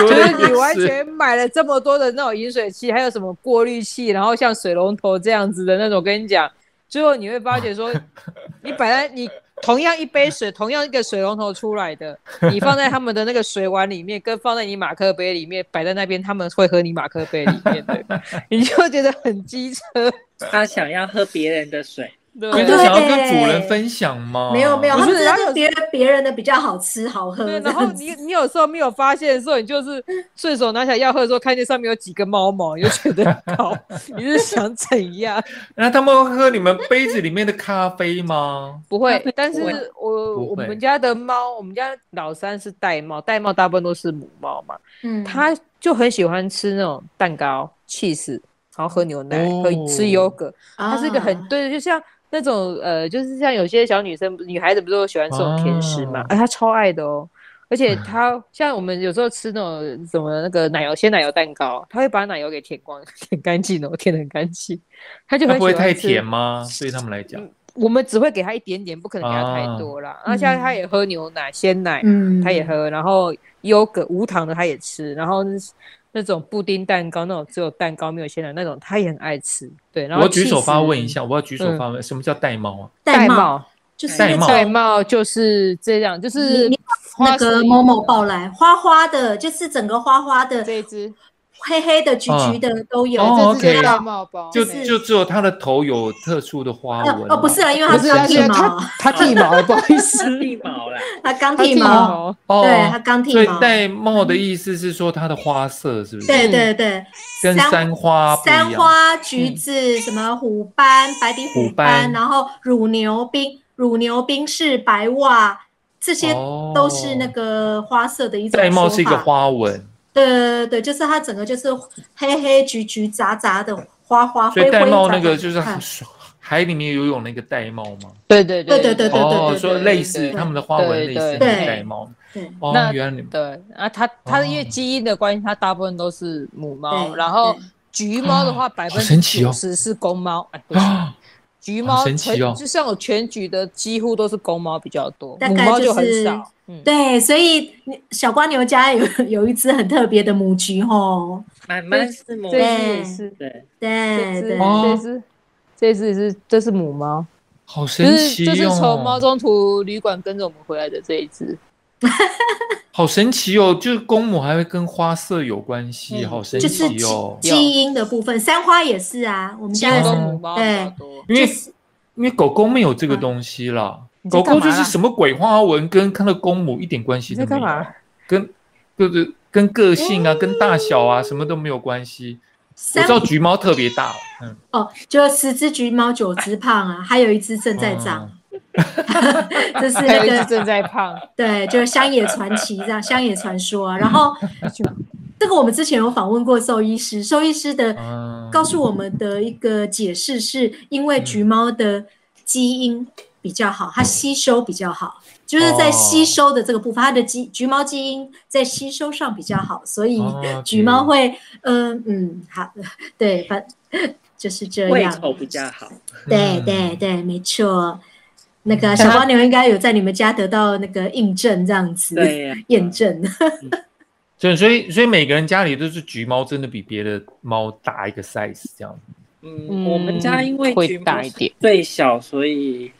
就是你完全买了这么多的那种饮水器，还有什么过滤器，然后像水龙头这样子的那种，我跟你讲，最后你会发觉说，你本来你。同样一杯水，同样一个水龙头出来的，你放在他们的那个水碗里面，跟放在你马克杯里面摆在那边，他们会喝你马克杯里面的，你就觉得很机车。
他想要喝别人的水。
对，你是想要跟主人分享吗？
没有没有，他们是别人别人的比较好吃好喝。
对，然后你你有时候没有发现的时候，你就是 顺手拿起来要喝的时候，看见上面有几个猫毛，你就觉得好，你是想怎样？
那他们会喝你们杯子里面的咖啡吗？
不会，但是我我们家的猫，我们家老三是玳瑁，玳瑁大部分都是母猫嘛，嗯，它就很喜欢吃那种蛋糕、起司，然后喝牛奶、喝吃优格，它是一个很对的，就像。那种呃，就是像有些小女生、女孩子不是都喜欢这种甜食嘛？啊，她超爱的哦。而且她像我们有时候吃那种什么那个奶油鲜奶油蛋糕，她会把奶油给舔光、舔干净哦，舔得很干净。她就。
不会太甜吗？对他们来讲、嗯，
我们只会给她一点点，不可能给她太多啦。然后现在她也喝牛奶、鲜奶，嗯，她也喝，然后优格无糖的她也吃，然后。那种布丁蛋糕，那种只有蛋糕没有鲜奶那种，他也很爱吃。对，然后
我举手发问一下，我要举手发问，什么叫玳瑁啊？
玳瑁就是玳
瑁就是这样，就是
那个某某抱来花花的，就是整个花花的
这一只。
黑黑的、橘橘的都有，
哦、
这是玳
瑁包，就就只有它的头有特殊的花纹。
哦，不是啊，因为它是刚 剃毛，
它剃毛，不好意思，
剃毛了，
它刚剃毛，对，它刚剃毛。
所以戴帽的意思是说它的花色是不是？
对对对，
跟山花不一样。
山花、橘子，什么虎斑、白底虎斑，然后乳牛冰、乳牛冰是白袜，这些都是那个花色的一种。
戴帽是一个花纹。
对对对，就是它整个就是黑黑橘橘杂杂的花花，
所以玳瑁那个就是海里面游泳那个玳瑁吗？
对对对
对对对对，
哦，说类似他们的花纹类似玳瑁。
对，那，原来对啊，它它因为基因的关系，它大部分都是母猫，然后橘猫的话百分之九十是公猫，哎，不是。橘猫全就像我全橘的几乎都是公猫比较多，母猫就很少。
对，所以小蜗牛家有有一只很特别的母橘吼，
满满是母，
对，是，对，对，对，这只，这只是这是母猫，
好神奇哦，
就是从猫中途旅馆跟着我们回来的这一只，
好神奇哦，就是公母还会跟花色有关系，好神奇哦，
基因的部分，三花也是啊，我们家的母猫，对，
因为因为狗狗没有这个东西啦。狗狗就是什么鬼花纹，跟它的公母一点关系都没有，跟就是跟个性啊，跟大小啊，什么都没有关系。我知道橘猫特别大，嗯，
哦，就十只橘猫九只胖啊，还有一只正在长，这是那个
正在胖，
对，就是乡野传奇这样，乡野传说啊。然后这个我们之前有访问过兽医师，兽医师的告诉我们的一个解释是因为橘猫的基因。比较好，它吸收比较好，就是在吸收的这个部分，它的基橘猫基因在吸收上比较好，所以橘猫会，嗯嗯，好，对，反 就是这样，
胃口比较好，
对对对，没错。那个小蜗牛应该有在你们家得到那个印证，这样子，对，验
证。对所以所以每个人家里都是橘猫，真的比别的猫大一个 size 这样。
嗯，我们家因为会大一点，最小，所以。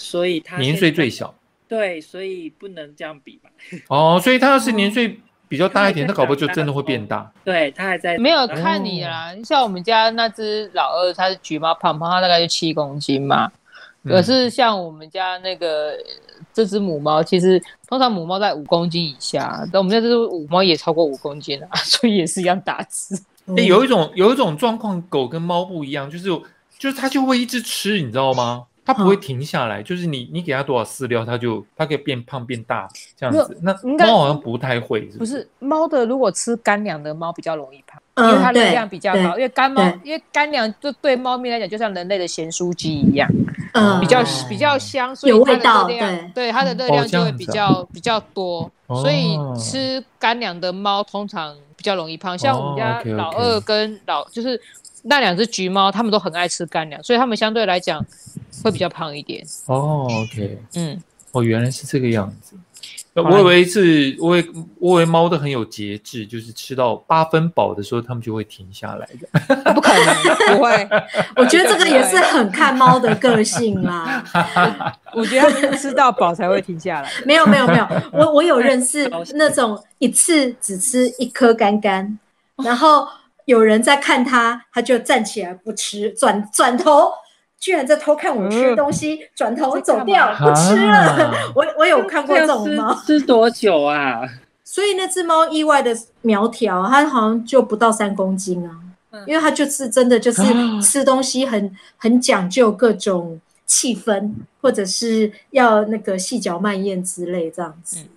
所以它
年岁最小，
对，所以不能这样比嘛。
哦，所以它要是年岁比较大一点，它搞不好就真的会变大。
对，它还在
没有看你啦。像我们家那只老二，它是橘猫，胖胖，它大概就七公斤嘛。可是像我们家那个这只母猫，其实通常母猫在五公斤以下，但我们家这只母猫也超过五公斤啊，所以也是一样大只。
哎，有一种有一种状况，狗跟猫不一样，就是就是它就会一直吃，你知道吗？它不会停下来，就是你你给它多少饲料，它就它可以变胖变大这样子。那猫好像不太会是不是，
不是猫的，如果吃干粮的猫比较容易胖，因为它热量比较高。因为干猫，因为干粮就对猫咪来讲，就像人类的咸酥鸡一样，嗯，比较比较香，所以它的热量对它的热量就会比较比较多。所以吃干粮的猫通常比较容易胖。像我们家老二跟老就是。那两只橘猫，它们都很爱吃干粮，所以它们相对来讲会比较胖一点。
哦，OK，嗯，哦，原来是这个样子。我以为是，我以我以为猫都很有节制，就是吃到八分饱的时候，它们就会停下来的。
不可能，不会。
我觉得这个也是很看猫的个性啦。
我觉得它吃到饱才会停下来。
没有，没有，没有。我我有认识那种一次只吃一颗干干，然后。有人在看他，他就站起来不吃，转转头，居然在偷看我吃东西，转、嗯、头走掉不吃了。啊、我我有看过这种猫，
吃多久啊？
所以那只猫意外的苗条，它好像就不到三公斤啊，嗯、因为它就是真的就是吃东西很、啊、很讲究各种气氛，或者是要那个细嚼慢咽之类这样子。嗯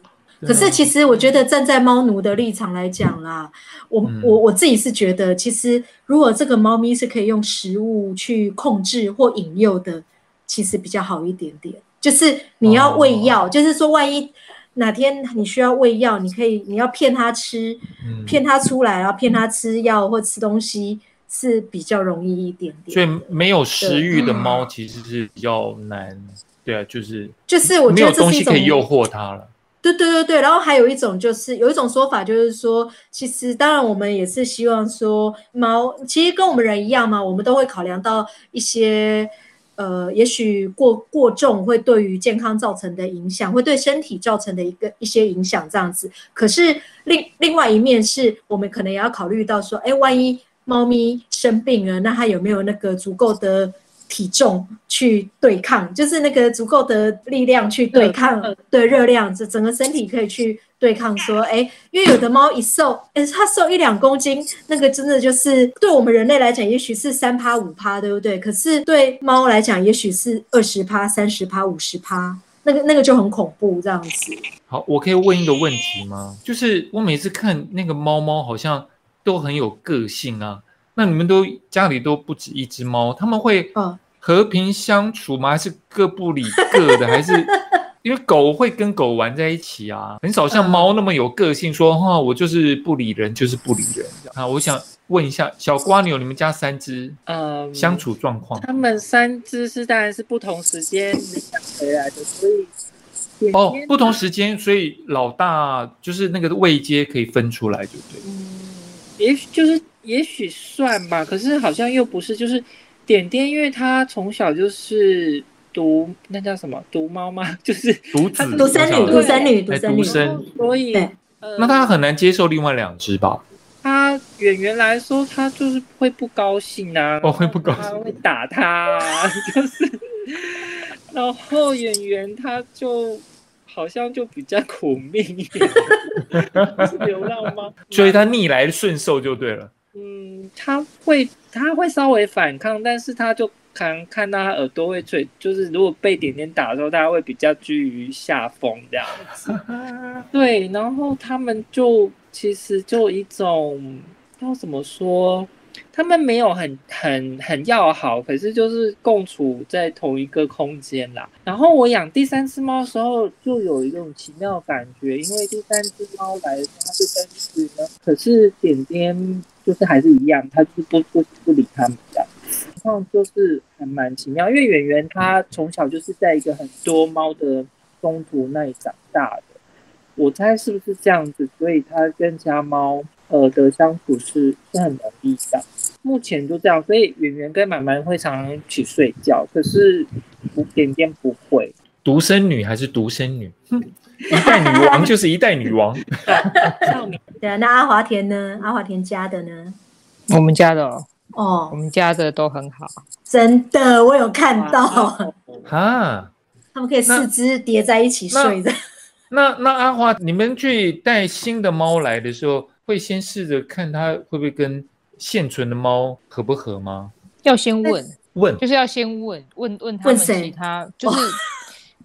可是，其实我觉得站在猫奴的立场来讲啦，我我我自己是觉得，其实如果这个猫咪是可以用食物去控制或引诱的，其实比较好一点点。就是你要喂药，就是说万一哪天你需要喂药，你可以你要骗它吃，骗它出来，然后骗它吃药或吃东西是比较容易一点点。
所以没有食欲的猫其实是比较难，对啊，就是
就是我觉得这是一种
没有东西可以诱惑它了。
对对对对，然后还有一种就是有一种说法，就是说，其实当然我们也是希望说，猫其实跟我们人一样嘛，我们都会考量到一些呃，也许过过重会对于健康造成的影响，会对身体造成的一个一些影响这样子。可是另另外一面是我们可能也要考虑到说，哎，万一猫咪生病了，那它有没有那个足够的体重去对抗，就是那个足够的力量去对抗，对热量，这整个身体可以去对抗。说，哎，因为有的猫一瘦，哎，它瘦一两公斤，那个真的就是对我们人类来讲，也许是三趴五趴，对不对？可是对猫来讲，也许是二十趴、三十趴、五十趴，那个那个就很恐怖，这样子。
好，我可以问一个问题吗？就是我每次看那个猫猫，好像都很有个性啊。那你们都家里都不止一只猫，他们会和平相处吗？还是各不理各的？还是因为狗会跟狗玩在一起啊？很少像猫那么有个性，说哈，我就是不理人，就是不理人。啊，我想问一下小瓜牛，你们家三只，嗯，相处状况？
他们三只是当然是不同时间回来的，所以
哦，不同时间，所以老大就是那个位阶可以分出来，就对。
嗯，也许就是。也许算吧，可是好像又不是，就是点点，因为他从小就是独，那叫什么独猫吗？就是
独子，
独生女，独生女，独生女，
所以，
呃、
那他很难接受另外两只吧？
他演员来说，他就是会不高兴啊，
哦，会不高兴，
他会打他，啊，就是，然后演员他就好像就比较苦命一点，是流浪猫，
所以他逆来顺受就对了。
嗯，他会他会稍微反抗，但是他就看看到他耳朵会垂，就是如果被点点打的时候，他会比较居于下风这样子。对，然后他们就其实就一种要怎么说，他们没有很很很要好，可是就是共处在同一个空间啦。然后我养第三只猫的时候，就有一种奇妙的感觉，因为第三只猫来的时候，它是跟随呢，可是点点。就是还是一样，他就不不不理他们这样，然后就是还蛮奇妙，因为圆圆他从小就是在一个很多猫的中途那里长大的，我猜是不是这样子，所以他跟家猫呃的相处是是很容易的。目前就这样，所以圆圆跟满满会常常一起睡觉，可是点点不会。
独生女还是独生女？一代女王就是一代女王。
对啊，那阿华田呢？阿华田家的呢？
我们家的哦，
哦
我们家的都很好。
真的，我有看到。
啊，
他们可以四肢叠在一起睡的。
那那，那阿华，你们去带新的猫来的时候，会先试着看它会不会跟现存的猫合不合吗？
要先问。
问，
就是要先问问问他们其他，就是。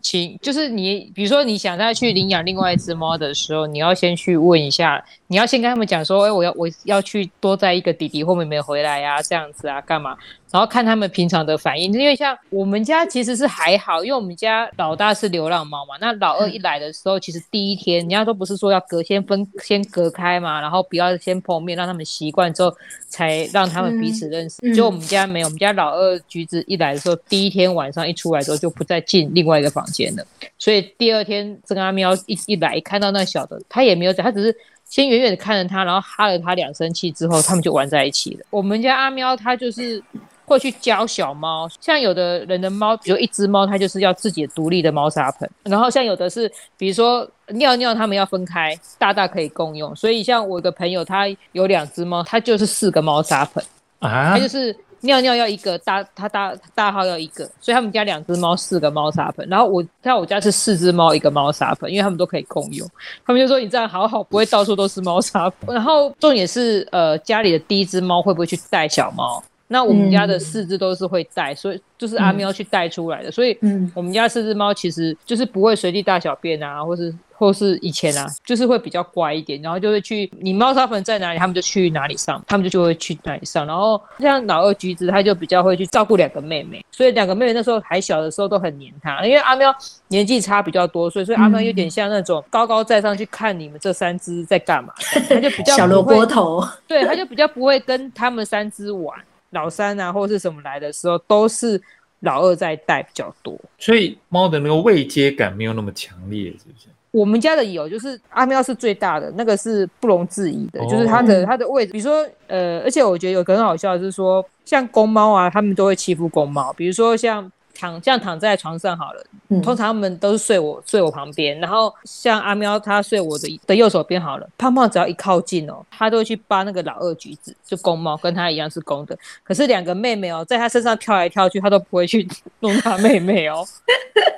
请，就是你，比如说你想再去领养另外一只猫的时候，你要先去问一下，你要先跟他们讲说，哎，我要我要去多带一个弟弟或妹妹回来呀，这样子啊，干嘛？然后看他们平常的反应，因为像我们家其实是还好，因为我们家老大是流浪猫嘛。那老二一来的时候，其实第一天人家都不是说要隔先分先隔开嘛，然后不要先碰面，让他们习惯之后才让他们彼此认识。就我们家没有，我们家老二橘子一来的时候，第一天晚上一出来之后就不再进另外一个房间了。所以第二天这个阿喵一一来，看到那小的，他也没有讲，他只是先远远的看着他，然后哈了他两声气之后，他们就玩在一起了。我们家阿喵它就是。会去教小猫，像有的人的猫，比如一只猫，它就是要自己独立的猫砂盆。然后像有的是，比如说尿尿，他们要分开，大大可以共用。所以像我一个朋友，他有两只猫，他就是四个猫砂盆啊，他就是尿尿要一个大，他大大号要一个，所以他们家两只猫四个猫砂盆。然后我在我家是四只猫一个猫砂盆，因为他们都可以共用。他们就说你这样好好，不会到处都是猫砂盆。然后重点是，呃，家里的第一只猫会不会去带小猫？那我们家的四只都是会带，嗯、所以就是阿喵去带出来的，嗯、所以我们家四只猫其实就是不会随地大小便啊，或是或是以前啊，就是会比较乖一点，然后就会去你猫砂盆在哪里，他们就去哪里上，他们就就会去哪里上。然后像老二橘子，他就比较会去照顾两个妹妹，所以两个妹妹那时候还小的时候都很黏他，因为阿喵年纪差比较多，所以所以阿喵有点像那种高高在上去看你们这三只在干嘛，他就比较
小萝卜头，
对，他就比较不会跟他们三只玩。老三啊，或是什么来的时候，都是老二在带比较多，
所以猫的那个位阶感没有那么强烈，是不是？
我们家的有，就是阿喵是最大的，那个是不容置疑的，哦、就是它的它的位置，比如说呃，而且我觉得有个很好笑的是说，像公猫啊，他们都会欺负公猫，比如说像。躺这样躺在床上好了，嗯、通常他们都是睡我睡我旁边，然后像阿喵它睡我的的右手边好了。胖胖只要一靠近哦，它都会去扒那个老二橘子，就公猫跟它一样是公的。可是两个妹妹哦，在它身上跳来跳去，它都不会去弄它妹妹哦。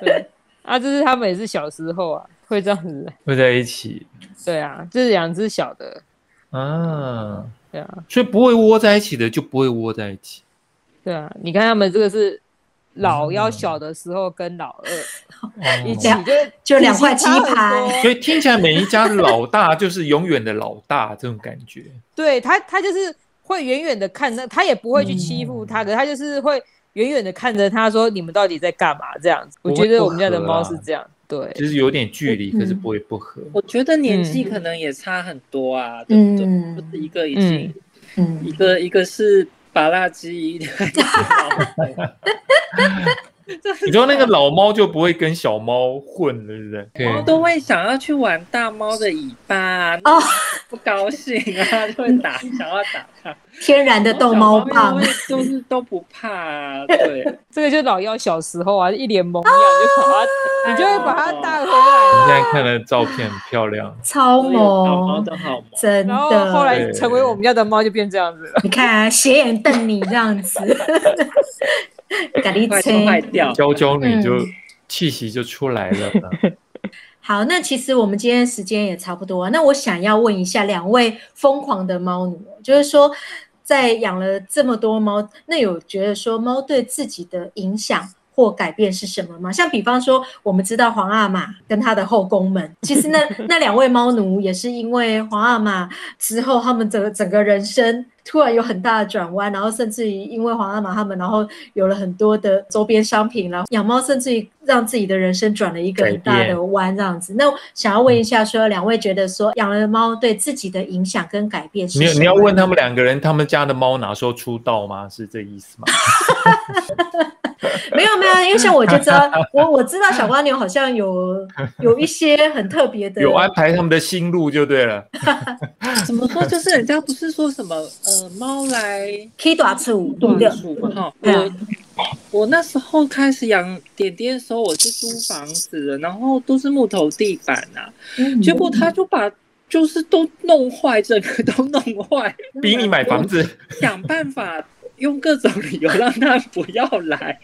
对啊，这是他们也是小时候啊，会这样子
会在一起。
对啊，这是两只小的
啊，
对啊，
所以不会窝在一起的就不会窝在一起。
对啊，你看他们这个是。老幺小的时候跟老二 一起就
就两块鸡排，
所以听起来每一家的老大就是永远的老大这种感觉。
对他，他就是会远远的看那，他也不会去欺负他的，他就是会远远的看着他说：“你们到底在干嘛？”这样子。我觉得我们家的猫是这样，对，
就是有点距离，可是不会不合。
我觉得年纪可能也差很多啊，对不对？不是一个已经，嗯，一个一个是。拔蜡机，
你说那个老猫就不会跟小猫混，对不对？
猫都会想要去玩大猫的尾巴，哦，不高兴啊，就会打，想要打它。
天然的逗猫棒，
都是都不怕啊。对，
这个就老妖小时候啊，一脸懵样，就把它，你就会把它带回来。
你现在看的照片很漂亮，
超萌，
猫的好萌，
真的。
然后后来成为我们家的猫，就变这样子了。
你看，斜眼瞪你这样子。
快坏掉，
娇娇女就气息就出来了。
好，那其实我们今天时间也差不多。那我想要问一下两位疯狂的猫奴，就是说，在养了这么多猫，那有觉得说猫对自己的影响或改变是什么吗？像比方说，我们知道皇阿玛跟他的后宫们，其实那 那两位猫奴也是因为皇阿玛之后，他们整个整个人生。突然有很大的转弯，然后甚至于因为皇阿玛他们，然后有了很多的周边商品，然后养猫甚至于让自己的人生转了一个很大的弯，这样子。那想要问一下说，说两位觉得说养了猫对自己的影响跟改变是什么？
你你要问他们两个人，他们家的猫哪时候出道吗？是这意思吗？
没有没有，因为像我就知道，我我知道小蜗牛好像有有一些很特别的，
有安排他们的心路就对了。
怎么说？就是人家不是说什么呃，猫来
可以短处短处嘛哈。
我我那时候开始养点点的时候，我是租房子的，然后都是木头地板啊，嗯、结果他就把就是都弄坏，整个都弄坏，
逼你买房子，
想办法。用各种理由让他不要来，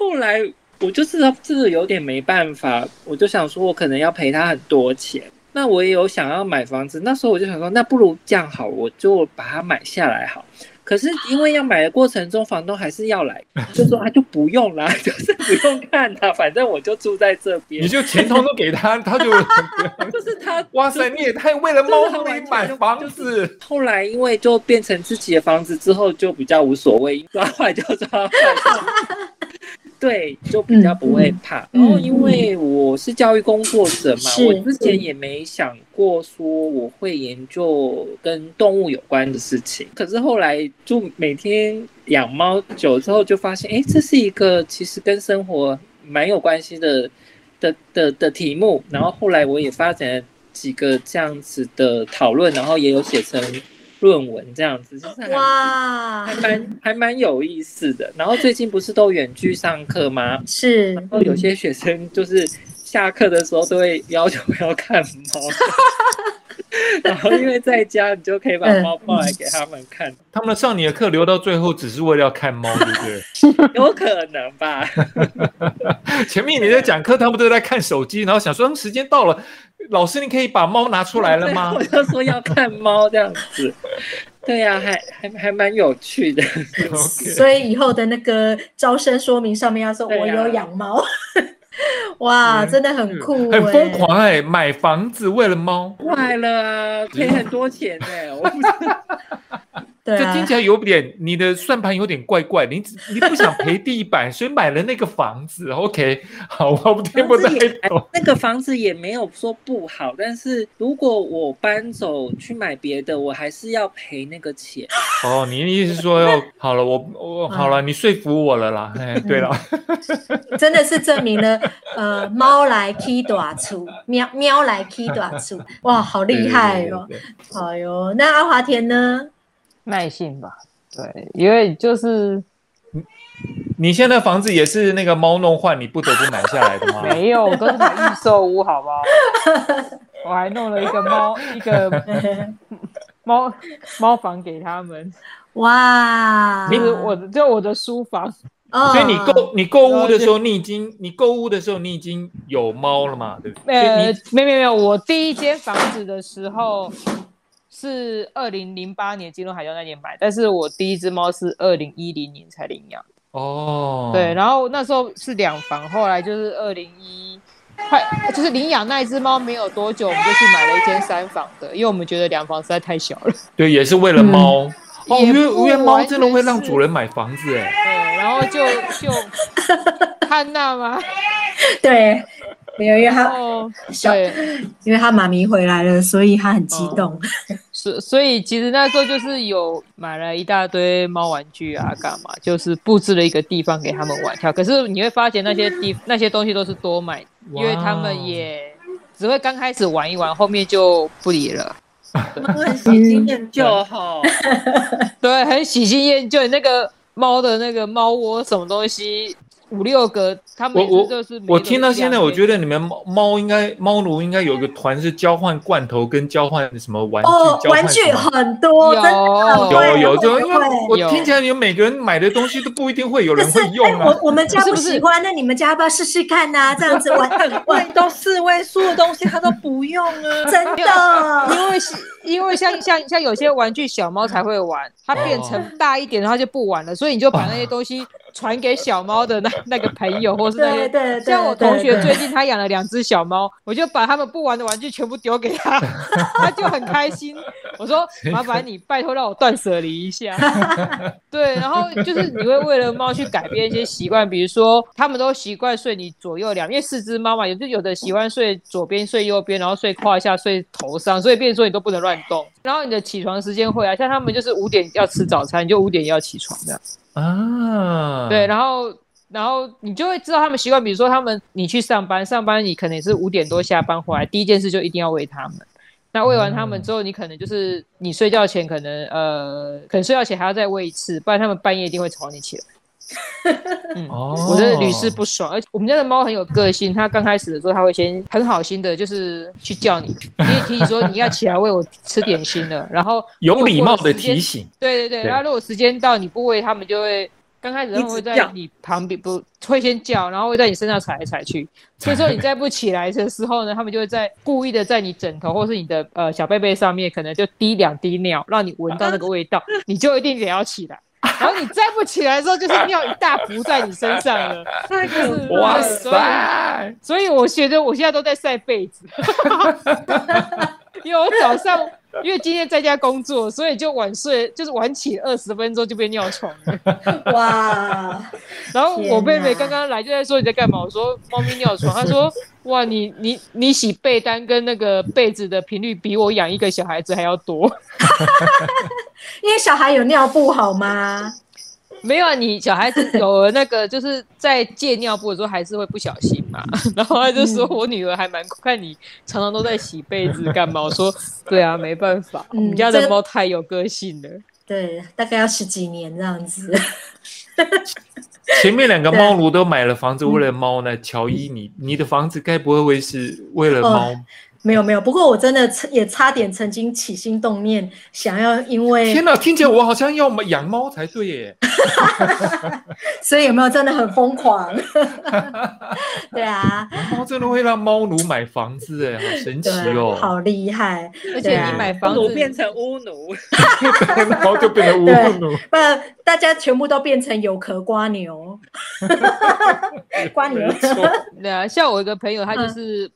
后来我就知道这个有点没办法，我就想说，我可能要赔他很多钱。那我也有想要买房子，那时候我就想说，那不如这样好，我就把它买下来好。可是因为要买的过程中，房东还是要来，就说啊就不用啦，就是不用看他，反正我就住在这边。
你就钱通通给他，他就
就是他。
哇塞，你也太为了猫可以买房子。
后来因为就变成自己的房子之后，就比较无所谓，抓坏就抓坏。对，就比较不会怕。嗯、然后因为我是教育工作者嘛，嗯、我之前也没想过说我会研究跟动物有关的事情。可是后来就每天养猫久之后，就发现，哎，这是一个其实跟生活蛮有关系的的的的题目。然后后来我也发展了几个这样子的讨论，然后也有写成。论文这样子，就是还哇，还蛮还蛮有意思的。然后最近不是都远距上课吗？
是。
然后有些学生就是下课的时候都会要求要看猫，然后因为在家你就可以把猫抱来给他们看。
他们上你的课留到最后，只是为了要看猫，对不对？
有可能吧。
前面你在讲课，他们都在看手机，然后想说，嗯，时间到了。老师，你可以把猫拿出来了吗？
我就说要看猫这样子，对呀、啊，还还还蛮有趣的。
所以以后的那个招生说明上面要说我有养猫，啊、哇，真的很酷、欸，
很疯狂哎、欸！买房子为了猫，
快了啊，赔很多钱哎、欸！我不
这听起来有点，你的算盘有点怪怪。你你不想赔地板，所以买了那个房子。OK，好，我听不太懂。
那个房子也没有说不好，但是如果我搬走去买别的，我还是要赔那个钱。
哦，你的意思是说要好了，我我好了，你说服我了啦。哎，对了，
真的是证明了，呃，猫来 key 大处，喵喵来 key 大处，哇，好厉害哦！哎呦，那阿华田呢？
耐性吧，对，因为就是
你，你现在房子也是那个猫弄坏，你不得不买下来的吗？
没有，都是买预售屋，好不好？我还弄了一个猫，一个 猫猫房给他们。
哇，
就是我的，就我的书房。
哦，所以你购你购物的时候，你已经你购物的时候，你已经有猫了嘛？对不对？
呃，没没没有，我第一间房子的时候。是二零零八年金融海啸那年买，但是我第一只猫是二零一零年才领养。
哦，
对，然后那时候是两房，后来就是二零一快就是领养那一只猫没有多久，我们就去买了一间三房的，因为我们觉得两房实在太小了。
对，也是为了猫。嗯、哦，因为因为猫真的会让主人买房子哎。
对，然后就就 汉娜吗？
对。没有，因为他小，因为他妈咪回来了，所以他很激动。
所、哦、所以其实那时候就是有买了一大堆猫玩具啊，干嘛，就是布置了一个地方给他们玩跳。可是你会发现那些地那些东西都是多买，因为他们也只会刚开始玩一玩，后面就不理了。
很喜新厌旧哈，
对，很喜新厌旧。那个猫的那个猫窝什么东西？五六个，他们我我
我听到现在，我觉得你们猫猫应该猫奴应该有一个团是交换罐头跟交换什么玩具，
哦，玩具很多，
有。
有有，就因为我听起来你们每个人买的东西都不一定会有人会用啊。
我我们家不喜欢，那你们家要不要试试看呢？这样子玩 玩。
都四位数的东西，他都不用啊，
真的，
因为因为像像像有些玩具小猫才会玩，它变成大一点，的话就不玩了，所以你就把那些东西。传给小猫的那 那个朋友，或是那些，对对对，像我同学最近他养了两只小猫，我就把他们不玩的玩具全部丢给他，他就很开心。我说麻烦你拜托让我断舍离一下。对，然后就是你会为了猫去改变一些习惯，比如说他们都习惯睡你左右两，因为四只猫嘛，有就有的喜欢睡左边睡右边，然后睡胯下睡头上，所以变成说你都不能乱动。然后你的起床时间会啊，像他们就是五点要吃早餐，你就五点要起床这样。
啊，
对，然后，然后你就会知道他们习惯，比如说他们，你去上班，上班你可能也是五点多下班回来，第一件事就一定要喂他们。那喂完他们之后，你可能就是你睡觉前可能呃，可能睡觉前还要再喂一次，不然他们半夜一定会吵你起来。嗯，我觉得屡试不爽，而且我们家的猫很有个性，它刚开始的时候，它会先很好心的，就是去叫你，你也提醒说你要起来喂我吃点心了，然后
有礼貌的提醒，
对对对，然后如果时间到你不喂，它们就会刚开始它们会在你旁边，不会先叫，然后会在你身上踩来踩去。所以说你再不起来的时候呢，它们就会在故意的在你枕头或是你的呃小被被上面，可能就滴两滴尿，让你闻到那个味道，你就一定得要起来。然后你站不起来的时候，就是尿一大壶在你身上了。
哇塞！
所以我觉得我现在都在晒被子，因为我早上。因为今天在家工作，所以就晚睡，就是晚起二十分钟就被尿床了。
哇！
然后我妹妹刚刚来就在说你在干嘛？我说猫咪尿床。她说哇，你你你洗被单跟那个被子的频率比我养一个小孩子还要多。
因为小孩有尿布好吗？
没有啊，你小孩子有了那个，就是在借尿布的时候还是会不小心嘛。然后他就说，我女儿还蛮看你常常都在洗被子干嘛？我说 对啊，没办法，我们家的猫太有个性了。
对，大概要十几年这样子。
前面两个猫奴都买了房子为了猫呢，乔伊，你你的房子该不会会是为了猫？
没有没有，不过我真的也差点曾经起心动念，想要因为
天哪，听起来我好像要养猫才对耶。
所以有没有真的很疯狂？对啊，
猫真的会让猫奴买房子哎，好神奇哦，
好厉害！
而且你买房子
变成乌奴，
然后就变成乌奴，
不，大家全部都变成有壳瓜牛，瓜牛。
对啊，像我一个朋友，他就是。嗯，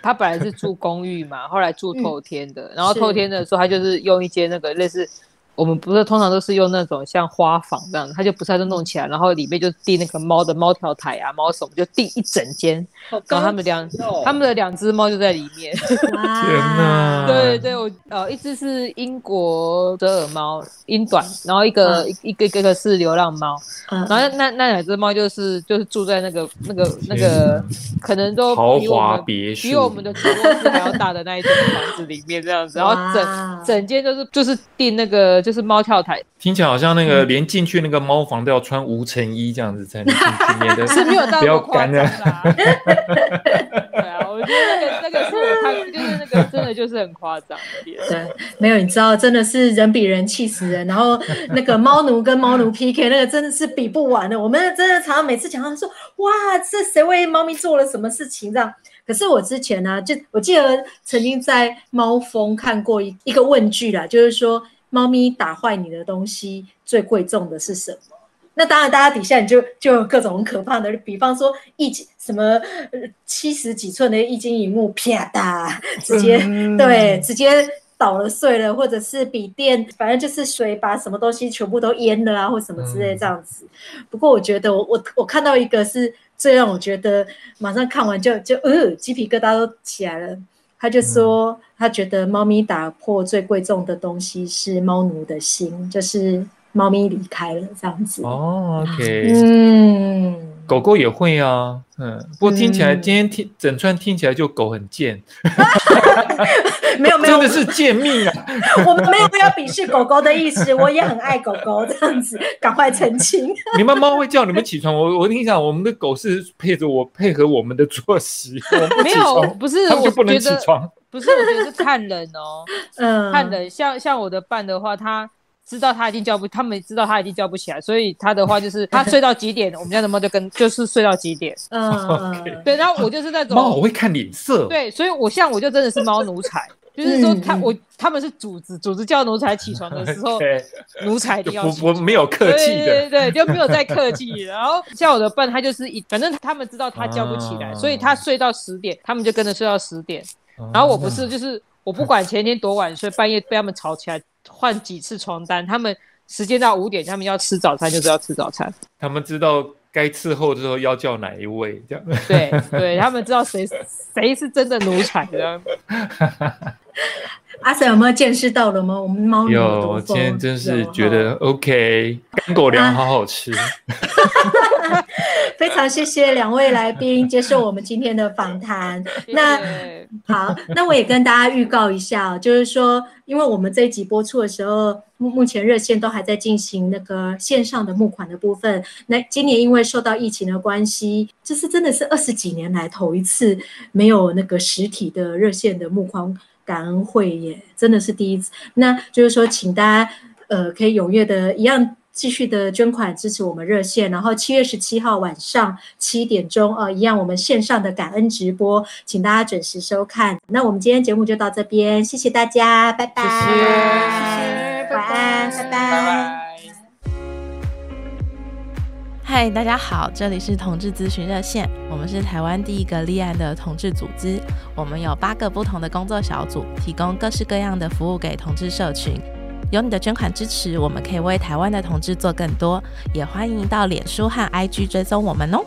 他本来是住公寓嘛，后来住透天的，嗯、然后透天的时候，他就是用一间那个类似。我们不是通常都是用那种像花房这样的，他就不是就弄起来，然后里面就递那个猫的猫条台啊、猫什么，就递一整间，然后他们两他们的两只猫就在里面。
天哪！
对对，我呃，一只是英国折耳猫，英短，然后一个一一个一个是流浪猫，然后那那两只猫就是就是住在那个那个那个可能都
豪华别墅，
比我们的主卧室还要大的那一间房子里面这样子，然后整整间就是就是订那个。就是猫跳台，
听起来好像那个连进去那个猫房都要穿无尘衣这样子才能进去，免得
是没有到
不要干的。
对啊，我觉得那个那个是我看，就是那个真的就是很夸张。
对，没有，你知道，真的是人比人气死人。然后那个猫奴跟猫奴 PK，那个真的是比不完的。我们真的常常每次讲到说，哇，这谁为猫咪做了什么事情这样。可是我之前呢、啊，就我记得曾经在猫峰看过一一个问句啦，就是说。猫咪打坏你的东西最贵重的是什么？那当然，大家底下你就就有各种很可怕的，比方说一什么七十几寸的一晶萤幕啪嗒，直接、嗯、对直接倒了碎了，或者是笔电，反正就是水把什么东西全部都淹了啊，或什么之类这样子。嗯、不过我觉得我我我看到一个是最让我觉得马上看完就就呃鸡皮疙瘩都起来了。他就说，他觉得猫咪打破最贵重的东西是猫奴的心，就是猫咪离开了这样子。
哦，OK，
嗯。
狗狗也会啊，嗯，不过听起来今天听整串听起来就狗很贱，
没有没有，
真的是贱命啊！
我们没有要鄙视狗狗的意思，我也很爱狗狗，这样子赶快澄清。
你们猫会叫你们起床，我我跟你讲，我们的狗是配着我配合我们的作息，
没有不是，
我就不能起床，
不是，我觉得是看人哦，嗯，看人，像像我的伴的话，它。知道他已经叫不，他们知道他已经叫不起来，所以他的话就是他睡到几点，我们家的猫就跟就是睡到几点。嗯对，然后我就是那种
猫，我会看脸色。
对，所以我像我就真的是猫奴才，就是说他我他们是主子，主子叫奴才起床的时候 奴才一定要
我我没有客气的，
对对对，就没有再客气。然后像我的笨，他就是一反正他们知道他叫不起来，啊、所以他睡到十点，他们就跟着睡到十点。然后我不是就是我不管前天多晚睡，半夜被他们吵起来。换几次床单，他们时间到五点，他们要吃早餐，就是要吃早餐。
他们知道该伺候的时候要叫哪一位，这样。
对对，他们知道谁谁是真的奴才，这样。
阿 Sir 有没有见识到了吗？我们猫
有，我今天真是觉得 OK，干狗粮好好吃。
非常谢谢两位来宾接受我们今天的访谈。那好，那我也跟大家预告一下，就是说，因为我们这一集播出的时候，目目前热线都还在进行那个线上的募款的部分。那今年因为受到疫情的关系，这是真的是二十几年来头一次没有那个实体的热线的募款。感恩会耶，真的是第一次。那就是说，请大家呃，可以踊跃的一样继续的捐款支持我们热线，然后七月十七号晚上七点钟，呃，一样我们线上的感恩直播，请大家准时收看。那我们今天节目就到这边，谢谢大家，拜拜，谢谢，谢谢，晚安，拜拜。拜拜。
嗨，大家好，这里是同志咨询热线，我们是台湾第一个立案的同志组织，我们有八个不同的工作小组，提供各式各样的服务给同志社群。有你的捐款支持，我们可以为台湾的同志做更多，也欢迎到脸书和 IG 追踪我们哦。